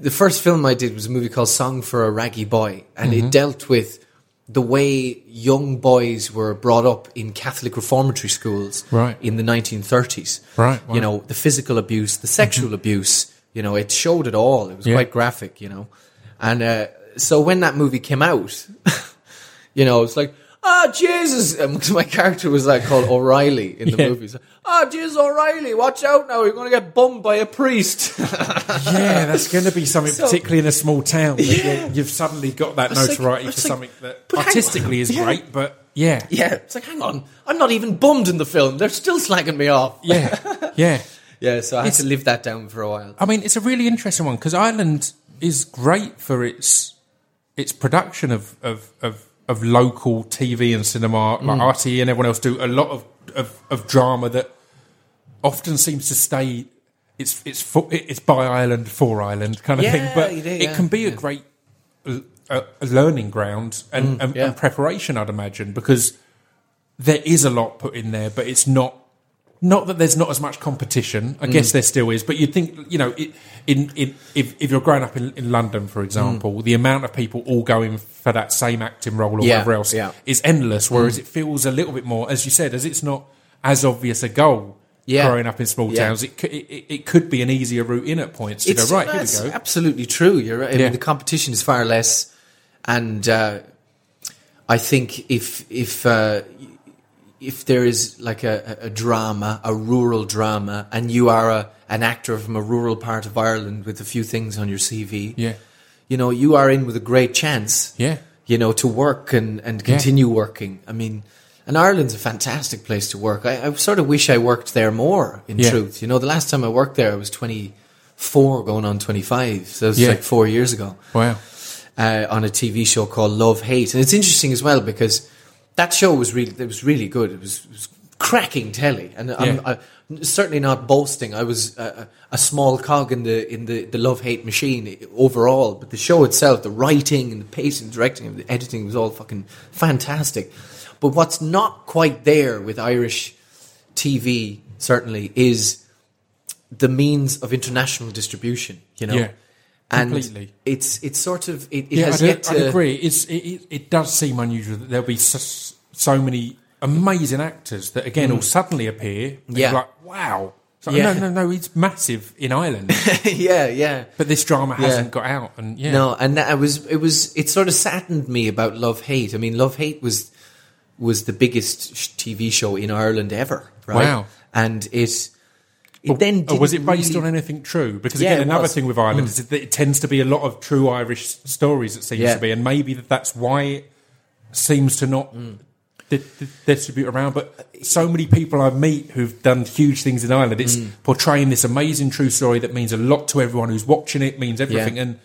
the first film I did was a movie called Song for a Raggy Boy, and Mm-hmm. it dealt with the way young boys were brought up in Catholic reformatory schools Right. in the 1930s. Right, wow. You know, the physical abuse, the sexual abuse, you know, it showed it all. It was Yeah. quite graphic, you know. And uh, so when that movie came out, you know, it's like, ah, Jesus. And my character was like called O'Reilly in the Yeah. movie. It's like, ah, Jesus O'Reilly, watch out now. You're going to get bummed by a priest. Yeah, that's going to be something, So- particularly in a small town. Yeah. you- You've suddenly got that like- notoriety it's for like- something that but hang on. artistically is Yeah. great, but yeah, yeah. It's like, hang on. I'm not even bummed in the film. They're still slagging me off. yeah, yeah. Yeah, so I had It's- to live that down for a while. I mean, it's a really interesting one because Ireland is great for its its production of of of, of local TV and cinema, like RTE and everyone else do a lot of, of, of drama that often seems to stay. It's it's for, it's by Ireland for Ireland kind of Yeah, thing, but do, it can be a great uh, a, a learning ground and, and, yeah. and preparation, I'd imagine, because there is a lot put in there, but it's not not that there's not as much competition. I Mm. guess there still is, but you'd think, you know, it, in, in if, if you're growing up in, in London, for example, the amount of people all going for that same acting role or Mm. Yeah, whatever else yeah. Mm. is endless. Whereas it feels a little bit more, as you said, as it's not as obvious a goal. Yeah. Growing up in small towns, it, could- it, it could be an easier route in at points to go right. Here we go. absolutely true. You're right. I mean, the competition is far less, and uh, I think if if uh, if there is like a, a drama, a rural drama, and you are a, an actor from a rural part of Ireland with a few things on your CV, Yeah, you know, you are in with a great chance. yeah, you know, to work and, and continue working. I mean, and Ireland's a fantastic place to work. I, I sort of wish I worked there more, in Yeah. truth. You know, the last time I worked there, I was 24 going on 25. So it was Yeah. like four years ago wow, uh, on a TV show called Love Hate. And it's interesting as well because that show was really, it was really good. It was, it was cracking telly. And I'm, Yeah. I, certainly not boasting. I was a, a small cog in the, in the, the Love Hate machine overall, but the show itself, the writing and the pacing, directing and the editing was all fucking fantastic. But what's not quite there with Irish TV, certainly, is the means of international distribution, you know? Yeah, and completely. it's it's sort of it, it yeah. has I'd, yet to agree. It's it, it, does seem unusual that there'll be so, so many amazing actors that again all suddenly appear. and Mm. Yeah. you're like wow. Like, Yeah. No, no, no. It's massive in Ireland, yeah yeah but this drama hasn't got out. And yeah, no and that, I was it was it sort of saddened me about Love Hate I mean Love Hate was was the biggest sh- TV show in Ireland ever right Wow. and it it then Or was it based really- on anything true? Because again, it another. Mm. thing with Ireland is that it tends to be a lot of true Irish stories. It seems Yeah. to be, and maybe that that's why it seems to not Mm. Di- di- distribute around. But so many people I meet who've done huge things in Ireland, it's Mm. portraying this amazing true story that means a lot to everyone who's watching it, means everything, and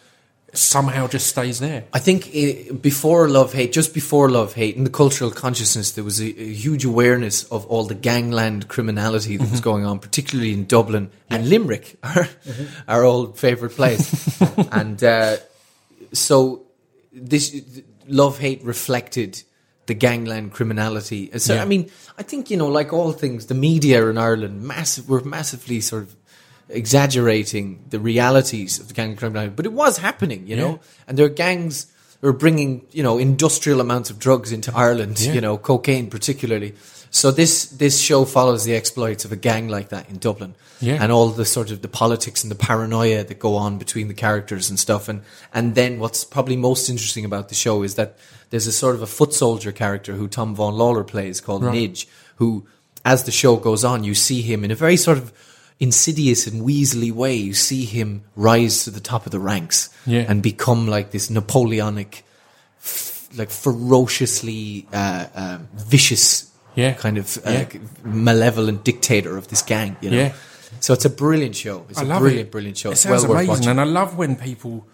somehow just stays there. I think i before Love Hate, just before Love Hate, in the cultural consciousness, there was a, a huge awareness of all the gangland criminality that was going on, particularly in Dublin and Limerick, our, our old favourite place. and uh, so this Love Hate reflected the gangland criminality. So Yeah. I mean, I think you know, like all things, the media in Ireland, massive, were massively sort of exaggerating the realities of the gang criminality, but it was happening, you know. Yeah. And there are gangs were bringing, you know, industrial amounts of drugs into Ireland, Yeah. you know, cocaine particularly. So this this show follows the exploits of a gang like that in Dublin, Yeah. and all the sort of the politics and the paranoia that go on between the characters and stuff. And and then what's probably most interesting about the show is that there's a sort of a foot soldier character who Tom Vaughan Lawlor plays called Nidge, who, as the show goes on, you see him in a very sort of insidious and weaselly way. You see him rise to the top of the ranks Yeah. and become like this Napoleonic, f- like ferociously uh, um vicious Yeah. kind of uh, Yeah. malevolent dictator of this gang. You know? Yeah. So it's a brilliant show. It's I a brilliant, it. brilliant show. It It's sounds well amazing, and I love when people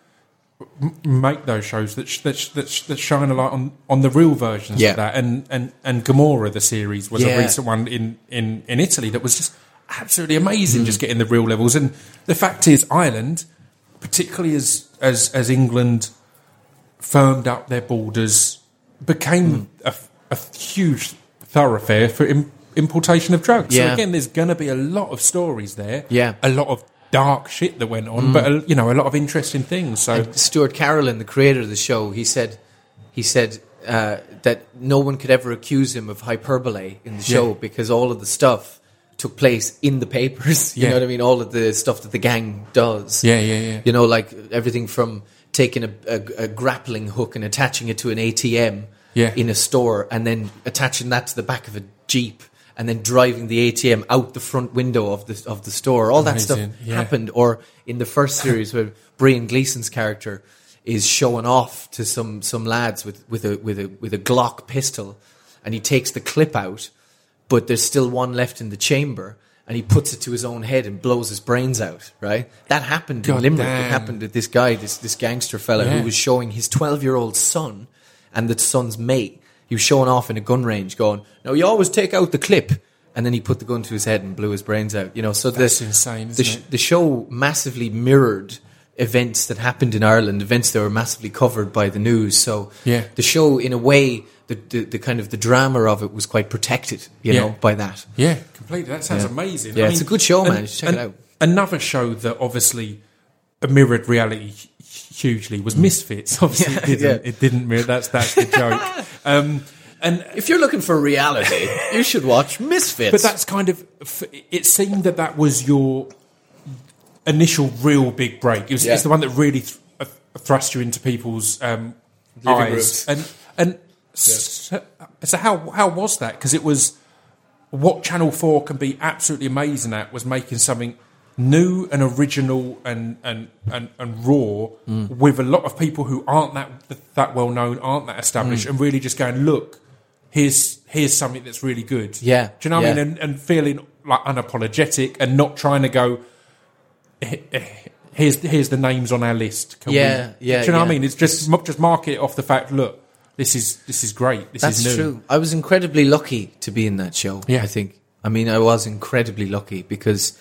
m- make those shows that sh- that sh- that, sh- that shine a light on, on the real versions Yeah. of that. And and and Gomorrah, the series, was Yeah. a recent one in, in in Italy that was just absolutely Mm. amazing. Just getting the real levels, and the fact is, Ireland, particularly as as as England firmed up their borders, became Mm. a, a huge thoroughfare for im- importation of drugs. So again, there's going to be a lot of stories there. Yeah. a lot of dark shit that went on, but uh, you know, a lot of interesting things. So And Stuart Carolan, the creator of the show, he said, he said uh, that no one could ever accuse him of hyperbole in the show Yeah. because all of the stuff took place in the papers. You Yeah. know what I mean? All of the stuff that the gang does. Yeah, yeah, yeah. You know, like everything from taking a, a, a grappling hook and attaching it to an ATM Yeah. in a store, and then attaching that to the back of a jeep. And then driving the ATM out the front window of the of the store, all that stuff yeah. happened. Or in the first series, where Brian Gleeson's character is showing off to some some lads with with a with a with a Glock pistol, and he takes the clip out, but there's still one left in the chamber, and he puts it to his own head and blows his brains out. Right? That happened in God Limerick. It happened with this guy, this this gangster fella, Yeah. who was showing his 12 year old son and the son's mate. He was showing off in a gun range, going, "No, you always take out the clip." And then he put the gun to his head and blew his brains out. You know, so That's the, insane, the, the show massively mirrored events that happened in Ireland, events that were massively covered by the news. So Yeah. the show, in a way, the, the, the kind of the drama of it was quite protected, you Yeah. know, by that. Yeah, completely. That sounds Yeah. amazing. Yeah, it's a good show, man. Should check it out. Another show that obviously mirrored reality hugely was Misfits. Obviously, it didn't. Yeah. It didn't mirror. That's that's the joke. um, and If you're looking for reality, you should watch Misfits. but that's kind of. It seemed that that was your initial real big break. It was, Yeah. It's the one that really th- uh, thrust you into people's um, eyes. rooms. And and so, so how how was that? Because it was what Channel Four can be absolutely amazing at was making something new and original and and and, and raw Mm. with a lot of people who aren't that that well known, aren't that established, Mm. and really just going look. Here's here's something that's really good. Yeah, do you know what I mean? And, and feeling like unapologetic and not trying to go. "Eh, eh, Here's here's the names on our list. Can Yeah, we, yeah, Do you know what I mean? It's just just market it off the fact. Look, this is this is great. This That's is new. true. I was incredibly lucky to be in that show. Yeah. I think. I mean, I was incredibly lucky because,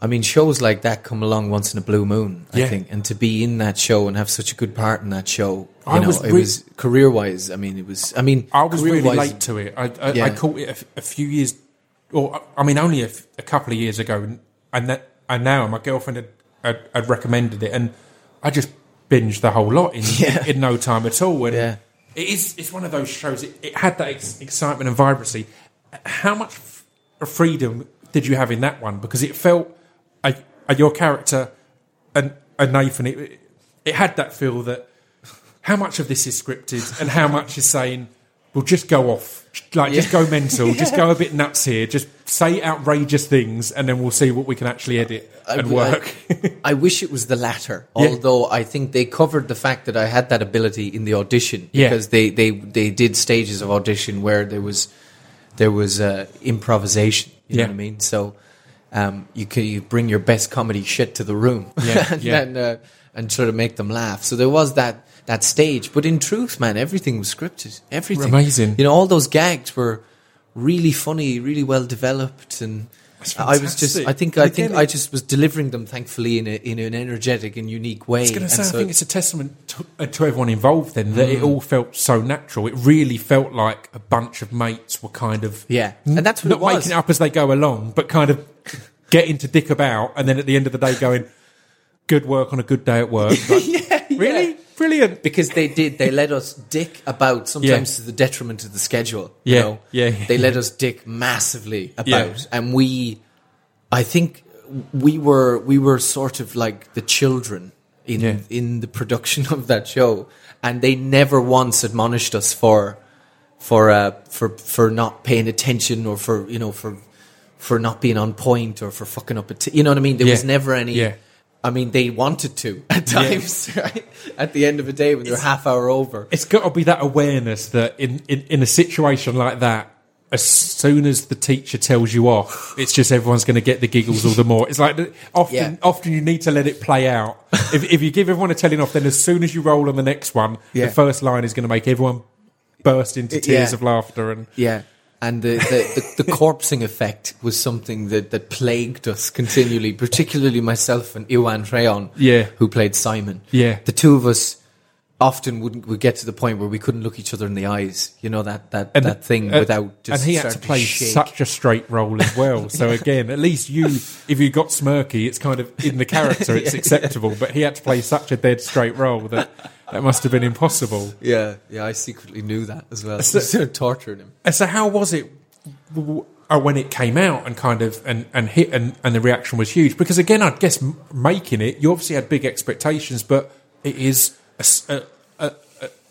I mean, shows like that come along once in a blue moon. I Yeah. think, and to be in that show and have such a good part in that show, you I know, was it was career wise. I mean, it was. I mean, I was really late to it. I, I, Yeah. I caught it a few years, or I mean, only a couple of years ago, and that, and now my girlfriend had, had, had recommended it, and I just binged the whole lot in Yeah. in, no time at all. And Yeah. it is it's one of those shows. It, it had that ex- excitement and vibrancy. How much f- freedom did you have in that one? Because it felt a, a, your character and, and Nathan. It, it had that feel that how much of this is scripted and how much is saying, well, just go off. Like, just go mental. Just go a bit nuts here. Just say outrageous things and then we'll see what we can actually edit and I- work. I wish it was the latter. Yeah. Although I think they covered the fact that I had that ability in the audition Yeah. because they, they, they did stages of audition where there was there was uh, improvisation. You Yeah. know what I mean? So um, you can you bring your best comedy shit to the room, Yeah, and yeah. then, uh, and sort of make them laugh. So there was that that stage. But in truth, man, everything was scripted. Everything Amazing. You know, all those gags were really funny, really well developed, and I was just I think. I think it- I just was delivering them, thankfully, in a, in an energetic and unique way. I was going And to say, so- I think it's a testament to, uh, to everyone involved then that Mm. it all felt so natural. It really felt like a bunch of mates were kind of Yeah, and that's what not it was. making it up as they go along, but kind of getting to dick about, and then at the end of the day going, "Good work on a good day at work." Like, yeah, really brilliant. because they did they let us dick about sometimes to the detriment of the schedule you Yeah, know? yeah, yeah. they let us dick massively about Yeah. and we i think we were we were sort of like the children in Yeah. in the production of that show and they never once admonished us for for uh for for not paying attention or for you know for for not being on point or for fucking up a t- you know what i mean there Yeah. was never any Yeah. I mean, they wanted to at times, right? At the end of a day, when they're half hour over. It's got to be that awareness that in, in, in a situation like that, as soon as the teacher tells you off, it's just everyone's going to get the giggles all the more. It's like often, Yeah. often you need to let it play out. if, if you give everyone a telling off, then as soon as you roll on the next one, Yeah. the first line is going to make everyone burst into tears yeah. of laughter. And Yeah. And the, the, the, the corpsing effect was something that, that plagued us continually, particularly myself and Iwan Rheon, Yeah. who played Simon. Yeah. The two of us often would would get to the point where we couldn't look each other in the eyes. You know, that, that, and that thing uh, without just and he had to play shake. such a straight role as well. So again, at least you, if you got smirky, it's kind of in the character, it's acceptable. But he had to play such a dead straight role that that must have been impossible. Yeah, yeah, I secretly knew that as well. So- So, torturing him. And so, how was it uh, when it came out and kind of and, and hit and, and the reaction was huge? Because again, I guess making it, you obviously had big expectations, but it is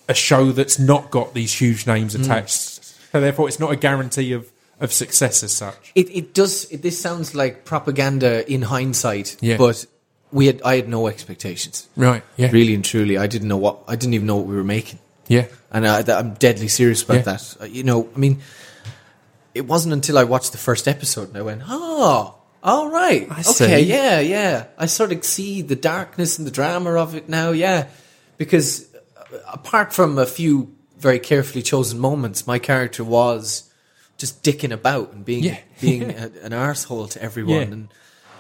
a show that's not got these huge names Mm. attached. So therefore, it's not a guarantee of, of success as such. It it does. It, this sounds like propaganda in hindsight. Yeah. But we had I had no expectations. Right? Yeah. Really and truly, I didn't know what I didn't even know what we were making, Yeah. and I, I'm deadly serious about Yeah. that. Uh, You know, I mean, it wasn't until I watched the first episode and I went, "Oh, all right, I okay, see. yeah, yeah." I sort of see the darkness and the drama of it now. Yeah, because uh, apart from a few very carefully chosen moments, my character was just dicking about and being Yeah. being a, an arsehole to everyone, Yeah. and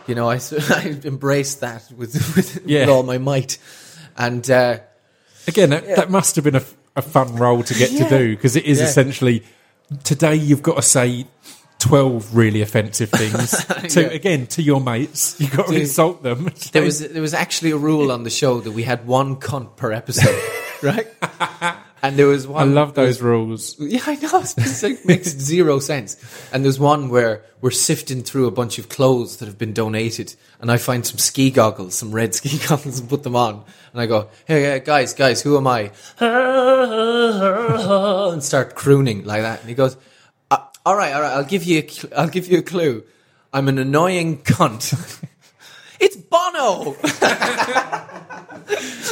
you know, I, I embraced that with with, Yeah. with all my might, and uh, Again, that, that must have been a, a fun role to get Yeah. to do because it is Yeah. essentially today you've got to say 12 really offensive things to Yeah. again to your mates you've got to Dude, insult them there was there was actually a rule on the show that we had one cunt per episode, right? And there was one. I love those rules Yeah, I know. It makes zero sense. And there's one where we're sifting through a bunch of clothes that have been donated, and I find some ski goggles, some red ski goggles, and put them on. And I go, "Hey, guys, guys, who am I?" and start crooning like that. And he goes, "Uh, "All right, all right. I'll give you. A I'll give you a clue. I'm an annoying cunt." it's Bono.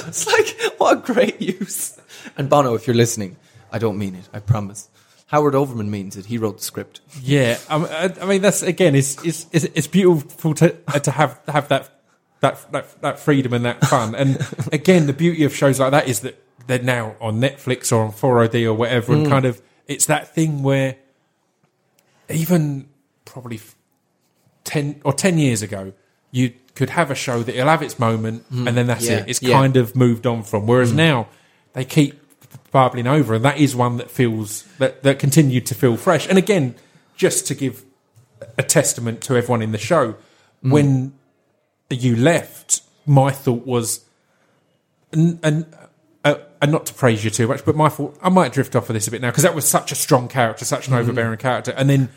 it's like what a great use. And Bono, if you're listening, I don't mean it. I promise. Howard Overman means it. He wrote the script. yeah I, I mean that's again it's it's it's, it's beautiful to uh, to have have that that that that freedom and that fun and again the beauty of shows like that is that they're now on Netflix or on 4OD or whatever and kind of it's that thing where even probably 10 or 10 years ago you could have a show that it'll have its moment and then that's Yeah, it it's yeah. kind of moved on from whereas now they keep bubbling over and that is one that feels that that continued to feel fresh and again just to give a testament to everyone in the show mm. when you left my thought was and, and uh, and not to praise you too much, but my thought I might drift off of this a bit now because that was such a strong character, such an mm-hmm. overbearing character, and then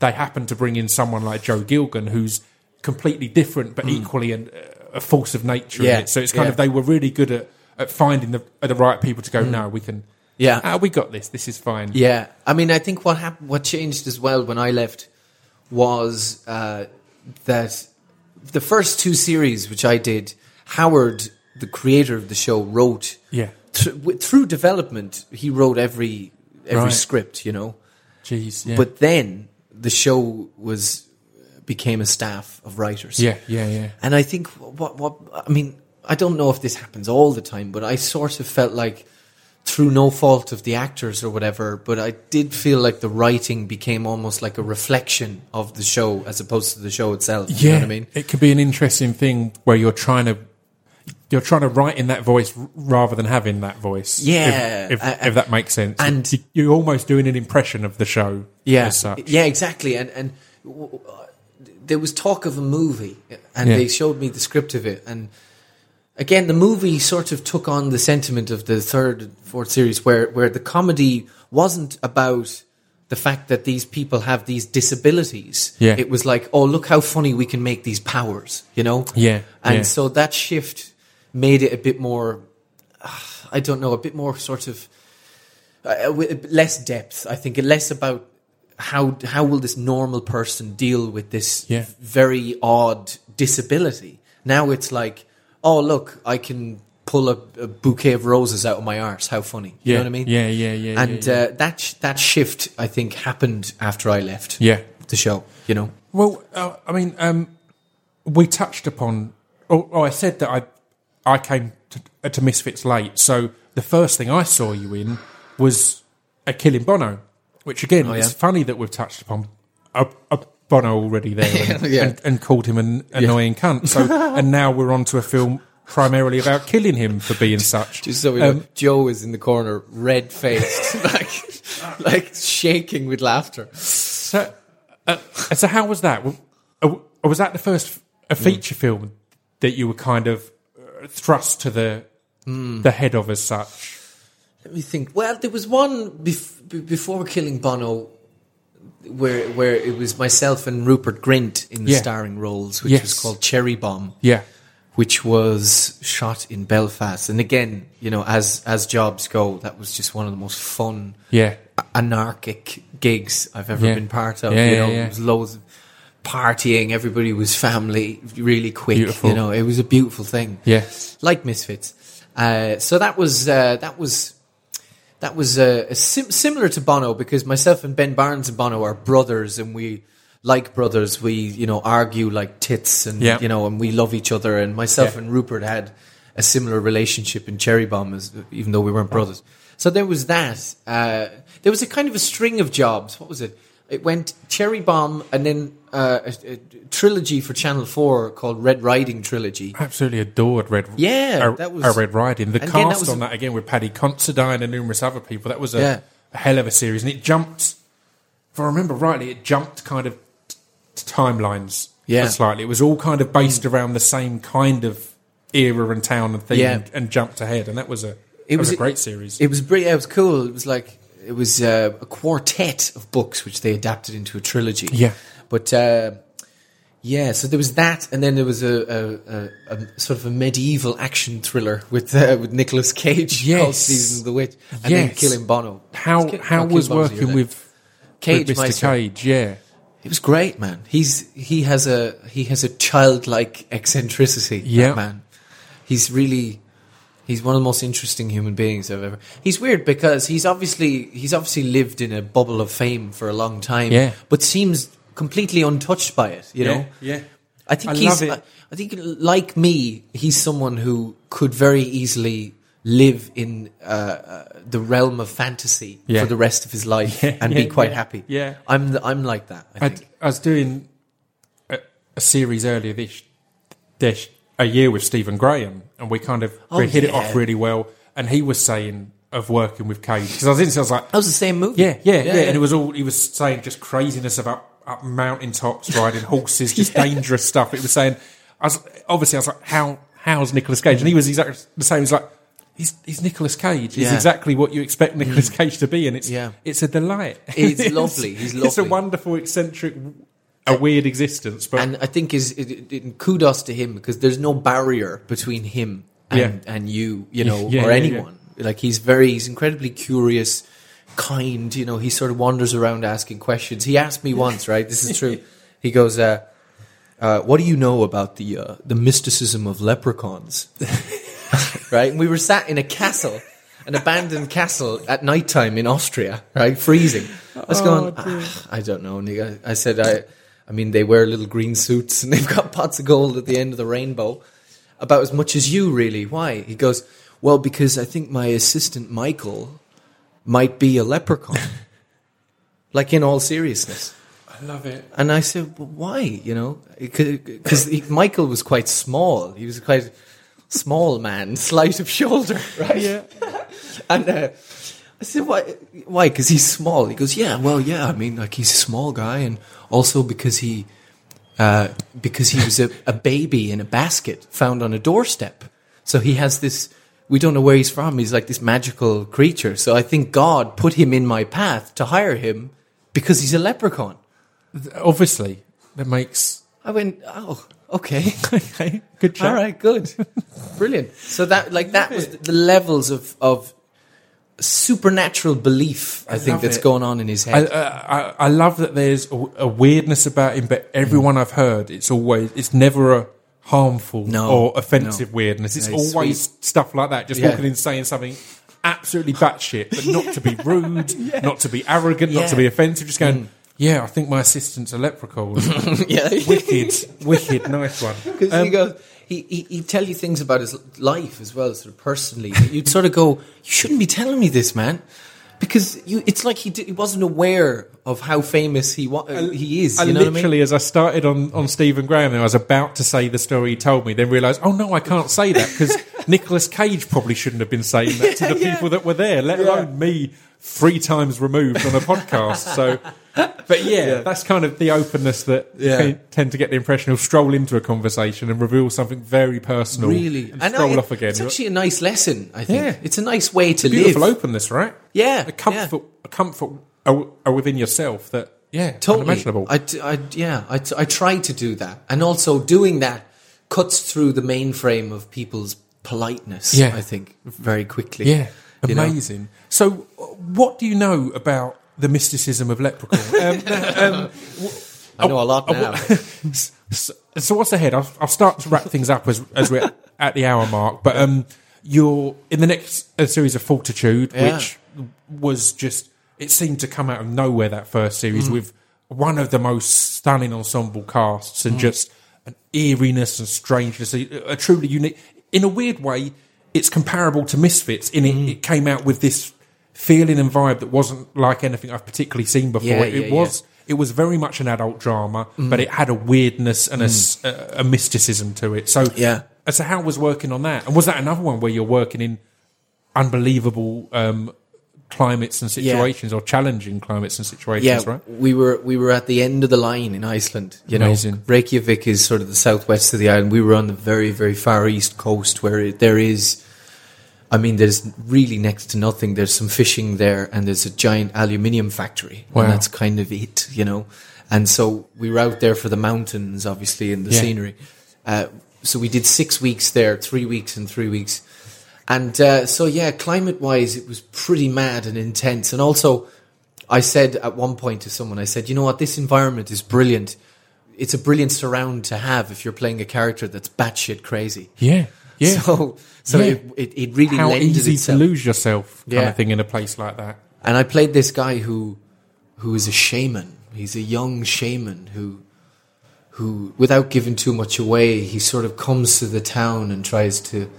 they happened to bring in someone like Joe Gilgun, who's completely different but mm. equally an, a force of nature. Yeah, in it. So it's kind yeah. of they were really good at, at finding the at the right people to go. No, we can. Yeah. ah, we got this. This is fine. Yeah, I mean, I think what happened, what changed as well when I left was uh, that the first two series, which I did, Howard, the creator of the show, wrote. Yeah. Th- w- through development, he wrote every every Right. script, you know. Jeez. Yeah. But then the show was became a staff of writers. yeah, yeah, yeah. And I think what what I mean, I don't know if this happens all the time, but I sort of felt like through no fault of the actors or whatever, but I did feel like the writing became almost like a reflection of the show as opposed to the show itself. You know what I mean? it could be an interesting thing where you're trying to you're trying to write in that voice rather than having that voice. if- Yeah, if, I- if that makes sense. and- You- you're almost doing an impression of the show. yeah, as such. yeah, exactly. And and w- w- uh, there was talk of a movie, and Yeah. they showed me the script of it. And again, the movie sort of took on the sentiment of the third, and fourth series, where where the comedy wasn't about the fact that these people have these disabilities. Yeah. it was like, oh, look how funny we can make these powers, you know. Yeah, and yeah. so that shift made it a bit more. I don't know, a bit more sort of uh, less depth. I think less about how how will this normal person deal with this Yeah. very odd disability. Now it's like, oh look, I can pull a, a bouquet of roses out of my arse. How funny, you Yeah, know what I mean? yeah, yeah, yeah, And yeah, yeah. Uh, that sh- that shift, I think, happened after I left. Yeah. the show. You know, Well, uh, I mean, um, we touched upon. Oh, oh, I said that I I came to, uh, to Misfits late, so the first thing I saw you in was a Killing Bono, which again, Oh, it's funny that we've touched upon a, a Bono already there and, Yeah. and, and called him an annoying cunt. So, and now we're on to a film primarily about killing him for being such. just so we Um, know, Joe is in the corner, red faced, like like shaking with laughter. So, uh, so how was that? Uh, Was that the first a feature film that you were kind of uh, thrust to the the head of as such? Let me think. Well, there was one bef- before killing Bono, where where it was myself and Rupert Grint in the Yeah. starring roles, which Yes. was called Cherry Bomb, Yeah, which was shot in Belfast. And again, you know, as as jobs go, that was just one of the most fun, yeah, anarchic gigs I've ever Yeah. been part of. Yeah, you know, yeah. it was loads of partying. Everybody was family, really quick. Beautiful. You know, it was a beautiful thing yeah, like Misfits. Uh, so that was uh, that was that was uh, a sim- similar to Bono because myself and Ben Barnes and Bono are brothers, and we like brothers. We you know argue like tits, and Yeah. you know, and we love each other. And myself Yeah. and Rupert had a similar relationship in Cherry Bomb, as, even though we weren't brothers. So there was that. Uh, there was a kind of a string of jobs. What was it? It went Cherry Bomb, and then uh, a, a trilogy for Channel Four called Red Riding Trilogy. absolutely adored Red. Yeah, a, that was- a Red Riding. The And again, that cast was on that again with Paddy Considine and numerous other people. That was a, Yeah. a hell of a series, and it jumped. If I remember rightly, it jumped kind of t- timelines. Yeah. slightly. It was all kind of based mm. around the same kind of era and town and thing, Yeah. and, and jumped ahead. And that was a It was, was a a- great series. It was brilliant. It was cool. It was like it was uh, a quartet of books which they adapted into a trilogy. Yeah. but uh, yeah. So there was that, and then there was a, a, a, a sort of a medieval action thriller with uh, with Nicolas Cage Yes. called Season of the Witch, and then Yes. Killing Bono. how how was Bono's working with, Cage with Mr. Cage? Yeah, It was great, man. He's he has a he has a childlike eccentricity. Yeah. man. He's really he's one of the most interesting human beings I've ever. He's weird because he's obviously he's obviously lived in a bubble of fame for a long time. Yeah. but seems completely untouched by it. You know. yeah. I think I he's. I, I think, like me, he's someone who could very easily live in uh, uh, the realm of fantasy Yeah. for the rest of his life Yeah, and yeah, be quite yeah, happy. yeah. I'm. The, I'm like that. I I. I was doing a, a series earlier this, this a year with Stephen Graham, and we kind of Oh, we hit it off really well. And he was saying of working with Cage because I was in, I was like, That was the same movie. yeah, yeah, yeah, and it was all he was saying just craziness about up mountain tops, riding horses, just dangerous stuff. It was saying, I was obviously I was like, how how's Nicolas Cage? And he was exactly the same. He's like. He's, he's Nicolas Cage. He's Yeah. Mm. exactly what you expect Nicolas Cage to be, and it's Yeah. it's a delight. He's lovely. He's It's a wonderful, eccentric, a weird existence. But and I think is it, it, kudos to him because there's no barrier between him and, Yeah. and you, you know, Yeah, or yeah, anyone. Like he's very, he's incredibly curious, kind. You know, he sort of wanders around asking questions. He asked me once, right? This is true. He goes, uh, uh, "What do you know about the uh, the mysticism of leprechauns?" right? And we were sat in a castle, an abandoned castle at nighttime in Austria, right? Freezing. I was going, "Ah, I don't know. And I said, I, I mean, they wear little green suits and they've got pots of gold at the end of the rainbow. about as much as you, really. Why? He goes, well, because I think my assistant Michael might be a leprechaun. like in all seriousness. I love it. And I said, well, why? You know, because Michael was quite small. He was quite small man, slight of shoulder, right? Yeah. And uh, I said, why? Why? Because he's small. He goes, yeah, well, yeah. I mean, like he's a small guy, and also because he, uh, because he was a, a baby in a basket found on a doorstep. So he has this. We don't know where he's from. He's like this magical creature. So I think God put him in my path to hire him because he's a leprechaun. Obviously, that makes I went, oh, okay. okay. Good job. All right, good, brilliant. So that, like, that was the levels of of supernatural belief. I, think that's it. going on in his head. I, I love that there's a, a weirdness about him, but everyone I've heard, it's always, it's never a harmful No, or offensive no. weirdness. It's No, he's always stuff like that, just Yeah. walking in saying something absolutely batshit, but not to be rude, not to be arrogant, not Yeah. Mm. to be offensive, just going, yeah, I think my assistant's a leprechaun. yeah, wicked, wicked, nice one. because Um, he goes. He, he he'd tell you things about his life as well, sort of personally. You'd sort of go, "You shouldn't be telling me this, man," because you. It's like he did, he wasn't aware of how famous he wa- he is. I You know what I mean? literally, as I started on, on Stephen Graham, I was about to say the story he told me, then realised, oh no, I can't say that because Nicolas Cage probably shouldn't have been saying that to the Yeah, yeah. people that were there, let alone me three times removed on a podcast. So, but yeah, that's kind of the openness that Yeah. you tend to get the impression he'll stroll into a conversation and reveal something very personal, Really, and And stroll I- off again. It's actually a nice lesson. I think Yeah. it's a nice way to Beautiful live. openness, right? Yeah, a comfort, a comfort within yourself that yeah, totally. unimaginable. I, I- yeah, I, t- I try to do that, and also doing that cuts through the mainframe of people's politeness. Yeah. I think very quickly. Yeah, you know? amazing. So, uh, what do you know about the mysticism of Leprechaun? um, um, I know a lot now. so, so what's ahead? I'll, I'll start to wrap things up as, as we're at the hour mark. But um, you're in the next uh, series of Fortitude, Yeah. which was just it seemed to come out of nowhere. That first series Mm. with one of the most stunning ensemble casts Mm. and just an eeriness and strangeness, a, a truly unique. In a weird way, it's comparable to Misfits. In Mm. it, it came out with this feeling and vibe that wasn't like anything I've particularly seen before. Yeah, it yeah, Mm. was it was very much an adult drama, but it had a weirdness and a a mysticism to it. So Yeah. so how was working on that? And was that another one where you're working in unbelievable um, climates and situations or challenging climates and situations, yeah, right? we were we were at the end of the line in Iceland. You Amazing. know, Reykjavik is sort of the southwest of the island. We were on the very very far east coast where it, there is. I mean, there's really next to nothing. There's some fishing there, and there's a giant aluminium factory, Wow. and that's kind of it, you know. And so we were out there for the mountains, obviously, and the Yeah. scenery. Uh, so we did six weeks there, three weeks and three weeks, and uh, so yeah, climate wise, it was pretty mad and intense. And also, I said at one point to someone, I said, you know what, this environment is brilliant. It's a brilliant surround to have if you're playing a character that's batshit crazy. Yeah, yeah. So, so Yeah. it, it, it really how easy itself. to lose yourself, kind Yeah. of thing, in a place like that. And I played this guy who, who is a shaman. He's a young shaman who, who, without giving too much away, he sort of comes to the town and tries to.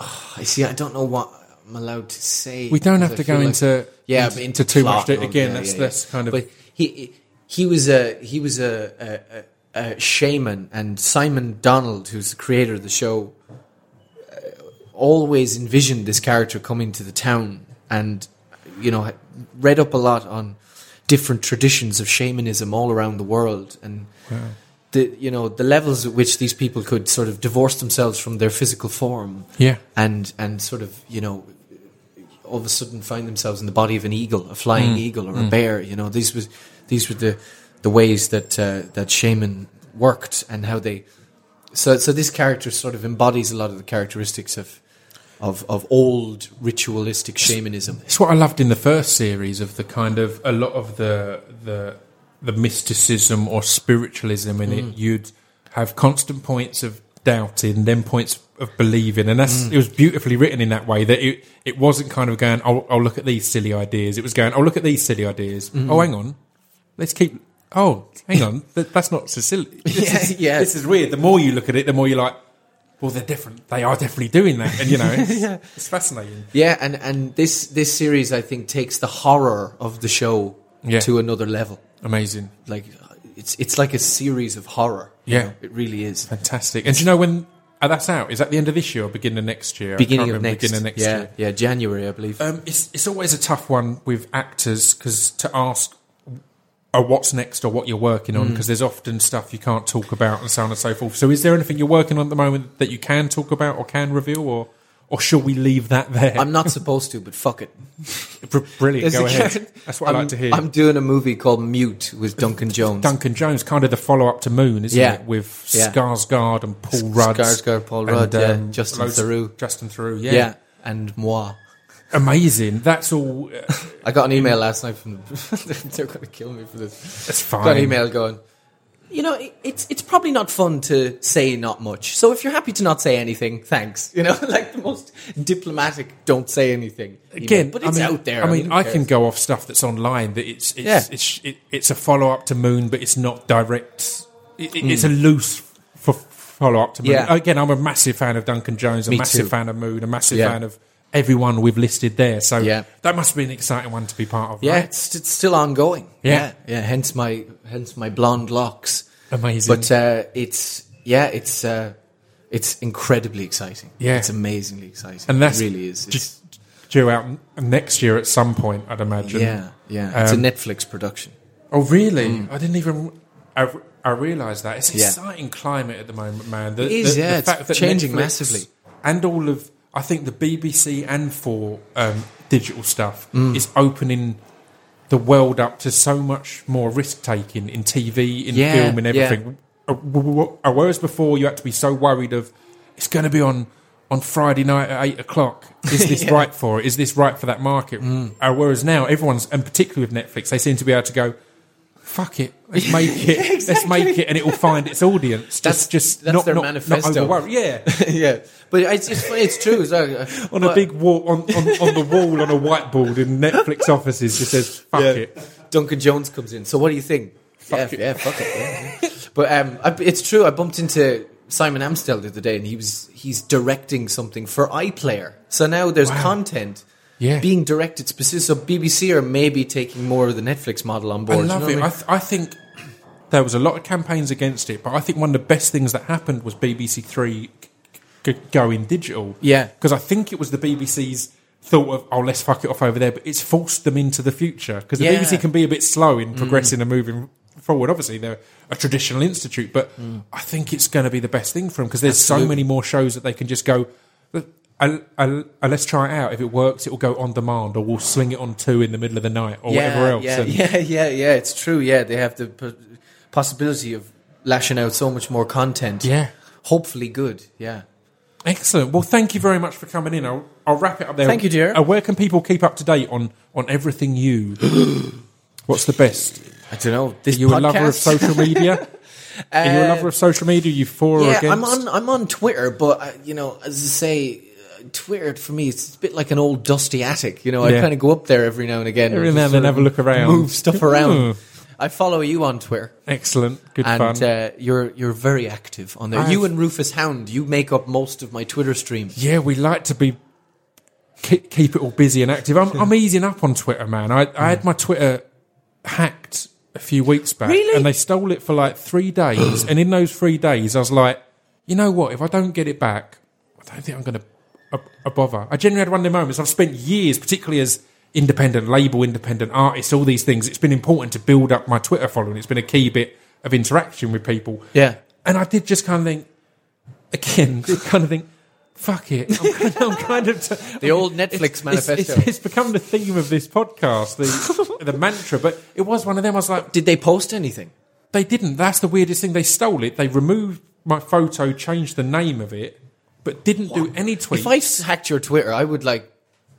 Oh, I see. I don't know what I'm allowed to say. We don't have to go like- into yeah, into, into too much. Again, yeah, that's yeah, that's kind of But he he was a he was a, a, a, a shaman, and Simon Donald, who's the creator of the show, uh, always envisioned this character coming to the town, and you know read up a lot on different traditions of shamanism all around the world, and the you know the levels at which these people could sort of divorce themselves from their physical form, yeah. and and sort of you know all of a sudden find themselves in the body of an eagle, a flying mm. eagle or a mm. bear. You know, these was these were the the ways that uh, that shaman worked and how they. So so this character sort of embodies a lot of the characteristics of of of old ritualistic shamanism. It's what I loved in the first series of the kind of a lot of the the the mysticism or spiritualism in Mm. it. You'd have constant points of doubting, then points of believing, and that's Mm. it was beautifully written in that way that it it wasn't kind of going, oh, oh look at these silly ideas. It was going, oh look at these silly ideas. Mm-hmm. Oh, hang on, let's keep. Oh, hang on, that, that's not so silly. This Yeah, is, yeah. This is weird. The more you look at it, the more you're like, well, they're different. They are definitely doing that, and you know, it's, it's fascinating. Yeah, and and this this series I think takes the horror of the show Yeah. to another level. Amazing, Like it's it's like a series of horror. you Yeah. know, it really is. fantastic. And do you know when uh, that's out? Is that the end of this year or beginning of next year? Beginning of next, Beginning of next yeah, year. yeah, January, I believe. Um, it's it's always a tough one with actors because to ask uh, what's next or what you're working Mm. on because there's often stuff you can't talk about and so on and so forth. So is there anything you're working on at the moment that you can talk about or can reveal or or shall we leave that there? I'm not supposed to, but fuck it. Br- Brilliant. Go ahead. That's what i I'm, like to hear. I'm doing a movie called Mute with Duncan Jones. Duncan Jones, kind of the follow up to Moon, isn't Yeah. it? With Yeah. Skarsgård and Paul Rudd. Skarsgård, Paul Rudd, yeah, Justin Theroux. Justin Theroux, yeah. yeah. and moi. Amazing. That's all. I got an email last night from. they're going to kill me for this. that's fine. Got an email going. You know, it, it's it's probably not fun to say not much. So if you're happy to not say anything, thanks. You know, like the most diplomatic, don't say anything. email. Again, but it's I mean, out there. I mean, who I cares? can go off stuff that's online that it's it's Yeah. it's, it, it's a follow up to Moon, but it's not direct. It, it- It's a loose f- follow up to Moon. Mm. Yeah. Again, I'm a massive fan of Duncan Jones, a Me massive too. fan of Moon, a massive Yeah. fan of everyone we've listed there. So Yeah. that must be an exciting one to be part of. Yeah, right? it's, it's still ongoing. Yeah. yeah, yeah. Hence my hence my blonde locks. amazing. But uh, it's yeah, it's uh, it's incredibly exciting. Yeah. it's amazingly exciting. and that's it really is. It's, just due out next year at some point, I'd imagine. yeah, yeah. It's Um, a Netflix production. Oh, really? I didn't even. I, I realised that it's an Mm. Yeah. exciting climate at the moment, man. The, It is, the- yeah, the it's changing massively. and all of I think the BBC and for um, digital stuff Mm. is opening the world up to so much more risk taking in TV, in Yeah, film, and everything. Uh, w- w- uh, Whereas before you had to be so worried of it's going to be on on Friday night at eight o'clock. Is this right for it? Is this right for that market? Mm. Uh, whereas now everyone's, and particularly with Netflix, they seem to be able to go. Fuck it, let's make it. Let's make it, and it will find its audience. That's- just, just that's not, their not, manifesto. Not. Yeah, yeah, but it's it's, funny, it's true. It's, uh, on a big wall, on, on, on the wall, on a whiteboard in Netflix offices, just says "fuck Yeah. it." Duncan Jones comes in. So what do you think? yeah, it. yeah, fuck it. Yeah, but um, I, it's true. I bumped into Simon Amstell the other day, and he was he's directing something for iPlayer. So now there's content. Yeah. Being directed specifically, so BBC are maybe taking more of the Netflix model on board. I love you it. know I, th- I think there was a lot of campaigns against it, but I think one of the best things that happened was BBC Three g- going digital. Yeah. because I think it was the BBC's thought of oh let's fuck it off over there, but it's forced them into the future because the Yeah. Mm. BBC can be a bit slow in progressing and moving forward. Obviously, they're a traditional institute, but I think it's going to be the best thing for them because there's so Mm. Many more shows that they can just go. "Uh, uh, uh, let's try it out. If it works, it will go on demand, or we'll swing it on two in the middle of the night, or yeah, whatever else. Yeah, And- yeah, yeah, yeah. It's true. Yeah, they have the p- possibility of lashing out so much more content. Yeah. hopefully good. Yeah. Excellent. Well, thank you very much for coming in. I'll, I'll wrap it up there. Thank you, dear. Uh, where can people keep up to date on, on everything you? What's the best? I don't know. This Are you a lover of social media? Are you a lover of social media? You for or Yeah, against? I'm on. I'm on Twitter, but uh, you know, as I say, uh, Twitter for me it's a bit like an old dusty attic. You know, I Yeah. kind of go up there every now and again, and just and then sort of have a look around. move stuff around. I follow you on Twitter, Excellent. Good and fun. uh, you're you're very active on there. I've- You and Rufus Hound, you make up most of my Twitter stream. yeah, we like to be keep, keep it all busy and active. I'm, I'm easing up on Twitter, man. I, I had my Twitter hacked a few weeks back, Really? and they stole it for like three days. and in those three days, I was like, you know what? If I don't get it back, I don't think I'm going to uh, bother. I generally had one of the moments. I've spent years, particularly as independent label, independent artist, all these things. It's been important to build up my Twitter following. It's been a key bit of interaction with people. Yeah. And I did just kind of think, again, kind of think, fuck it. I'm kind of, I'm kind of t- The old Netflix it's- manifesto. It's, it's become the theme of this podcast, the, the mantra. But it was one of them. I was like, Did they post anything? they didn't. That's the weirdest thing. They stole it. They removed my photo, changed the name of it, but didn't do any tweets. If I hacked your Twitter, I would like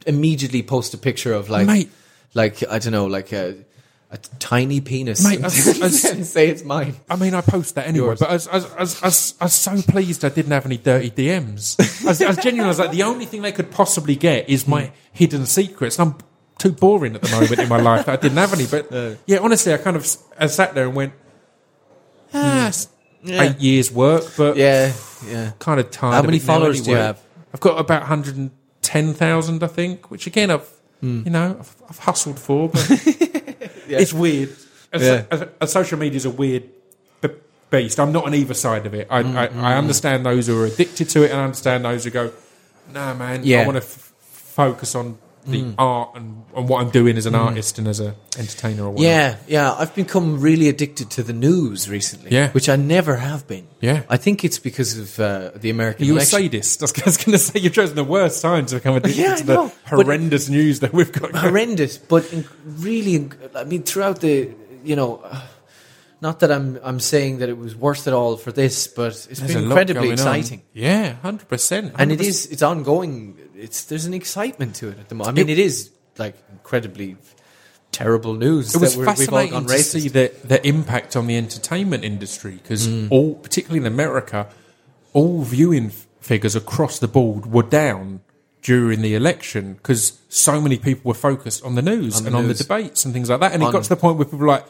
immediately post a picture of like, Mate. like I don't know, like a, a tiny penis, Mate, I was- I and say it's mine. I mean, I post that anyway, Yours. but I was, I, was, I, was, I, was, so pleased I didn't have any dirty DMs. I was, I was genuine. I was like, the only thing they could possibly get is my hidden secrets. And I'm too boring at the moment in my life that I didn't have any. But yeah, honestly, I kind of I sat there and went, ah, s- Yeah. eight years' work, but Yeah, yeah. kind of tired. How many followers do you have? I've got about 110,000, I think, which again, I've, Hmm. you know, I've, I've hustled for, but yeah. it's weird. Yeah. social media is a weird beast. I'm not on either side of it. I, Hmm, I, I understand those who are addicted to it, and I understand those who go, nah, man, Yeah. I want to f- focus on the art and, and what I'm doing as an artist and as a entertainer or whatever. Yeah, yeah. I've become really addicted to the news recently. Yeah. which I never have been. Yeah. I think it's because of uh, the American You're a sadist. I was, was going to say you've chosen the worst time to become addicted Yeah, to the know, horrendous news that we've got. horrendous, but in, really, I mean, throughout the, you know, uh, not that I'm I'm saying that it was worth it all for this, but it's There's been incredibly going on. exciting, Yeah, hundred percent. and it is it's ongoing. It's there's an excitement to it at the moment. I mean, It- it is like incredibly terrible news It was that we're, we've all fascinating to see the the impact on the entertainment industry because Mm. all, particularly in America, all viewing f- figures across the board were down during the election because so many people were focused on the news On the and on the debates and things like that. And it got to the point where people were like,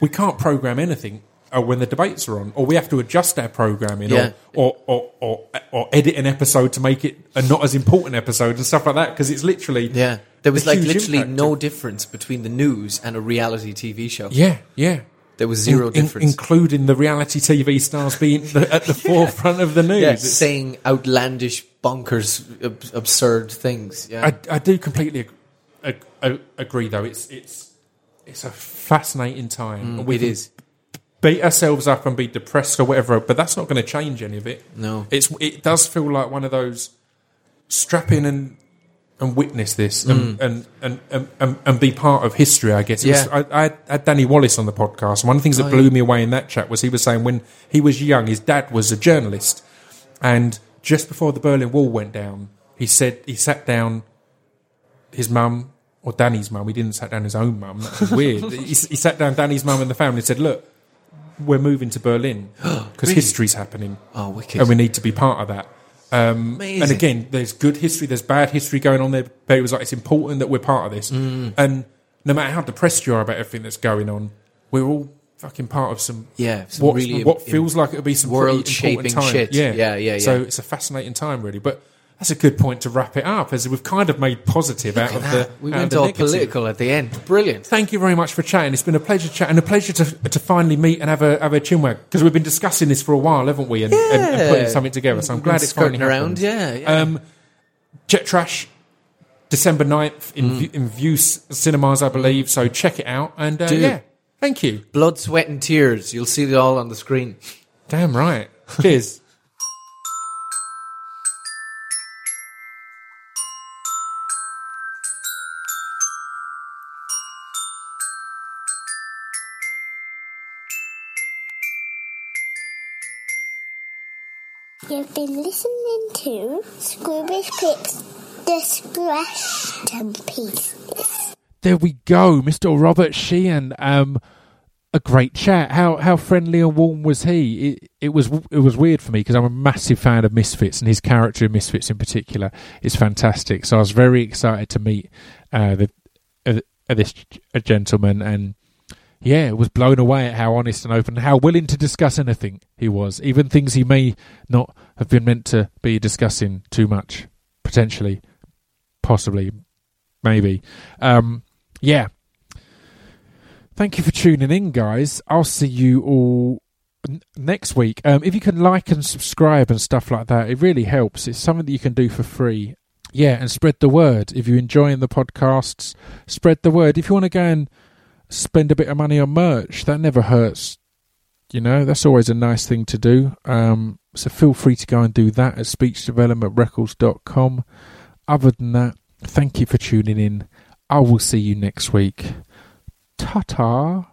we can't program anything. uh when the debates are on, or we have to adjust our programming, Yeah. or, or, or, or edit an episode to make it a not as important episode and stuff like that. Because it's literally Yeah, there was like literally no difference between the news and a reality TV show. Yeah, yeah. There was zero In- in- difference. including the reality TV stars being the, at the forefront of the news. yeah, saying outlandish, bonkers, ab- absurd things. Yeah, I, I do completely ag- ag- ag- agree, though. It's it's it's a fascinating time. We Mm, it can is. beat ourselves up and be depressed or whatever, but that's not going to change any of it. No. it's it does feel like one of those strap in and and witness this and, and, and, and, and, and be part of history, I guess. It was- Mm. Yeah. I, I had Danny Wallace on the podcast. One of the things that Oh, blew yeah. me away in that chat was he was saying when he was young, his dad was a journalist. And just before the Berlin Wall went down, he said he sat down his mum or Danny's mum. He didn't sat down his own mum. That was weird. he, he sat down Danny's mum and the family and said, "Look, we're moving to Berlin because Really? history's happening, oh, wicked. and we need to be part of that." Um, Amazing. and again, there's good history, there's bad history going on there. But it was like it's important that we're part of this, Mm. and no matter how depressed you are about everything that's going on, we're all fucking part of some yeah, some what, really what im- feels like it'll be some world-shaping world shaping time. shit. Yeah, Yeah, yeah, So it's a fascinating time, really. But that's a good point to wrap it up, as we've kind of made positive out of the. we went all political at the end. Brilliant. Thank you very much for chatting. It's been a pleasure chatting, and a pleasure to to finally meet and have a have a chinwag because we've been discussing this for a while, haven't we? And, and, and Yeah. putting something together. So I'm glad it's finally around. happened. Yeah, yeah. Um, Jet Trash, December 9th in, Mm. Vue in Vue Cinemas, I believe. So check it out. And uh, Do. yeah, thank you. Blood, sweat, and tears. You'll see it all on the screen. Damn right. Cheers. You've been listening to Scroobius Pip's Distraction Pieces. There we go, Mr. Robert Sheehan. Um, a great chat. How how friendly and warm was he? It, it was it was weird for me because I'm a massive fan of Misfits and his character in Misfits in particular is fantastic. So I was very excited to meet uh, the uh, this gentleman and yeah, was blown away at how honest and open, how willing to discuss anything he was, even things he may not have been meant to be discussing too much, potentially, possibly, maybe. Um, yeah. Thank you for tuning in, guys. I'll see you all n- next week. Um, if you can like and subscribe and stuff like that, it really helps. It's something that you can do for free. Yeah, and spread the word. If you're enjoying the podcasts, spread the word. If you want to go and spend a bit of money on merch, that never hurts. You know, that's always a nice thing to do. Um, so feel free to go and do that at speechdevelopmentrecords.com. Other than that, thank you for tuning in. I will see you next week. Ta ta.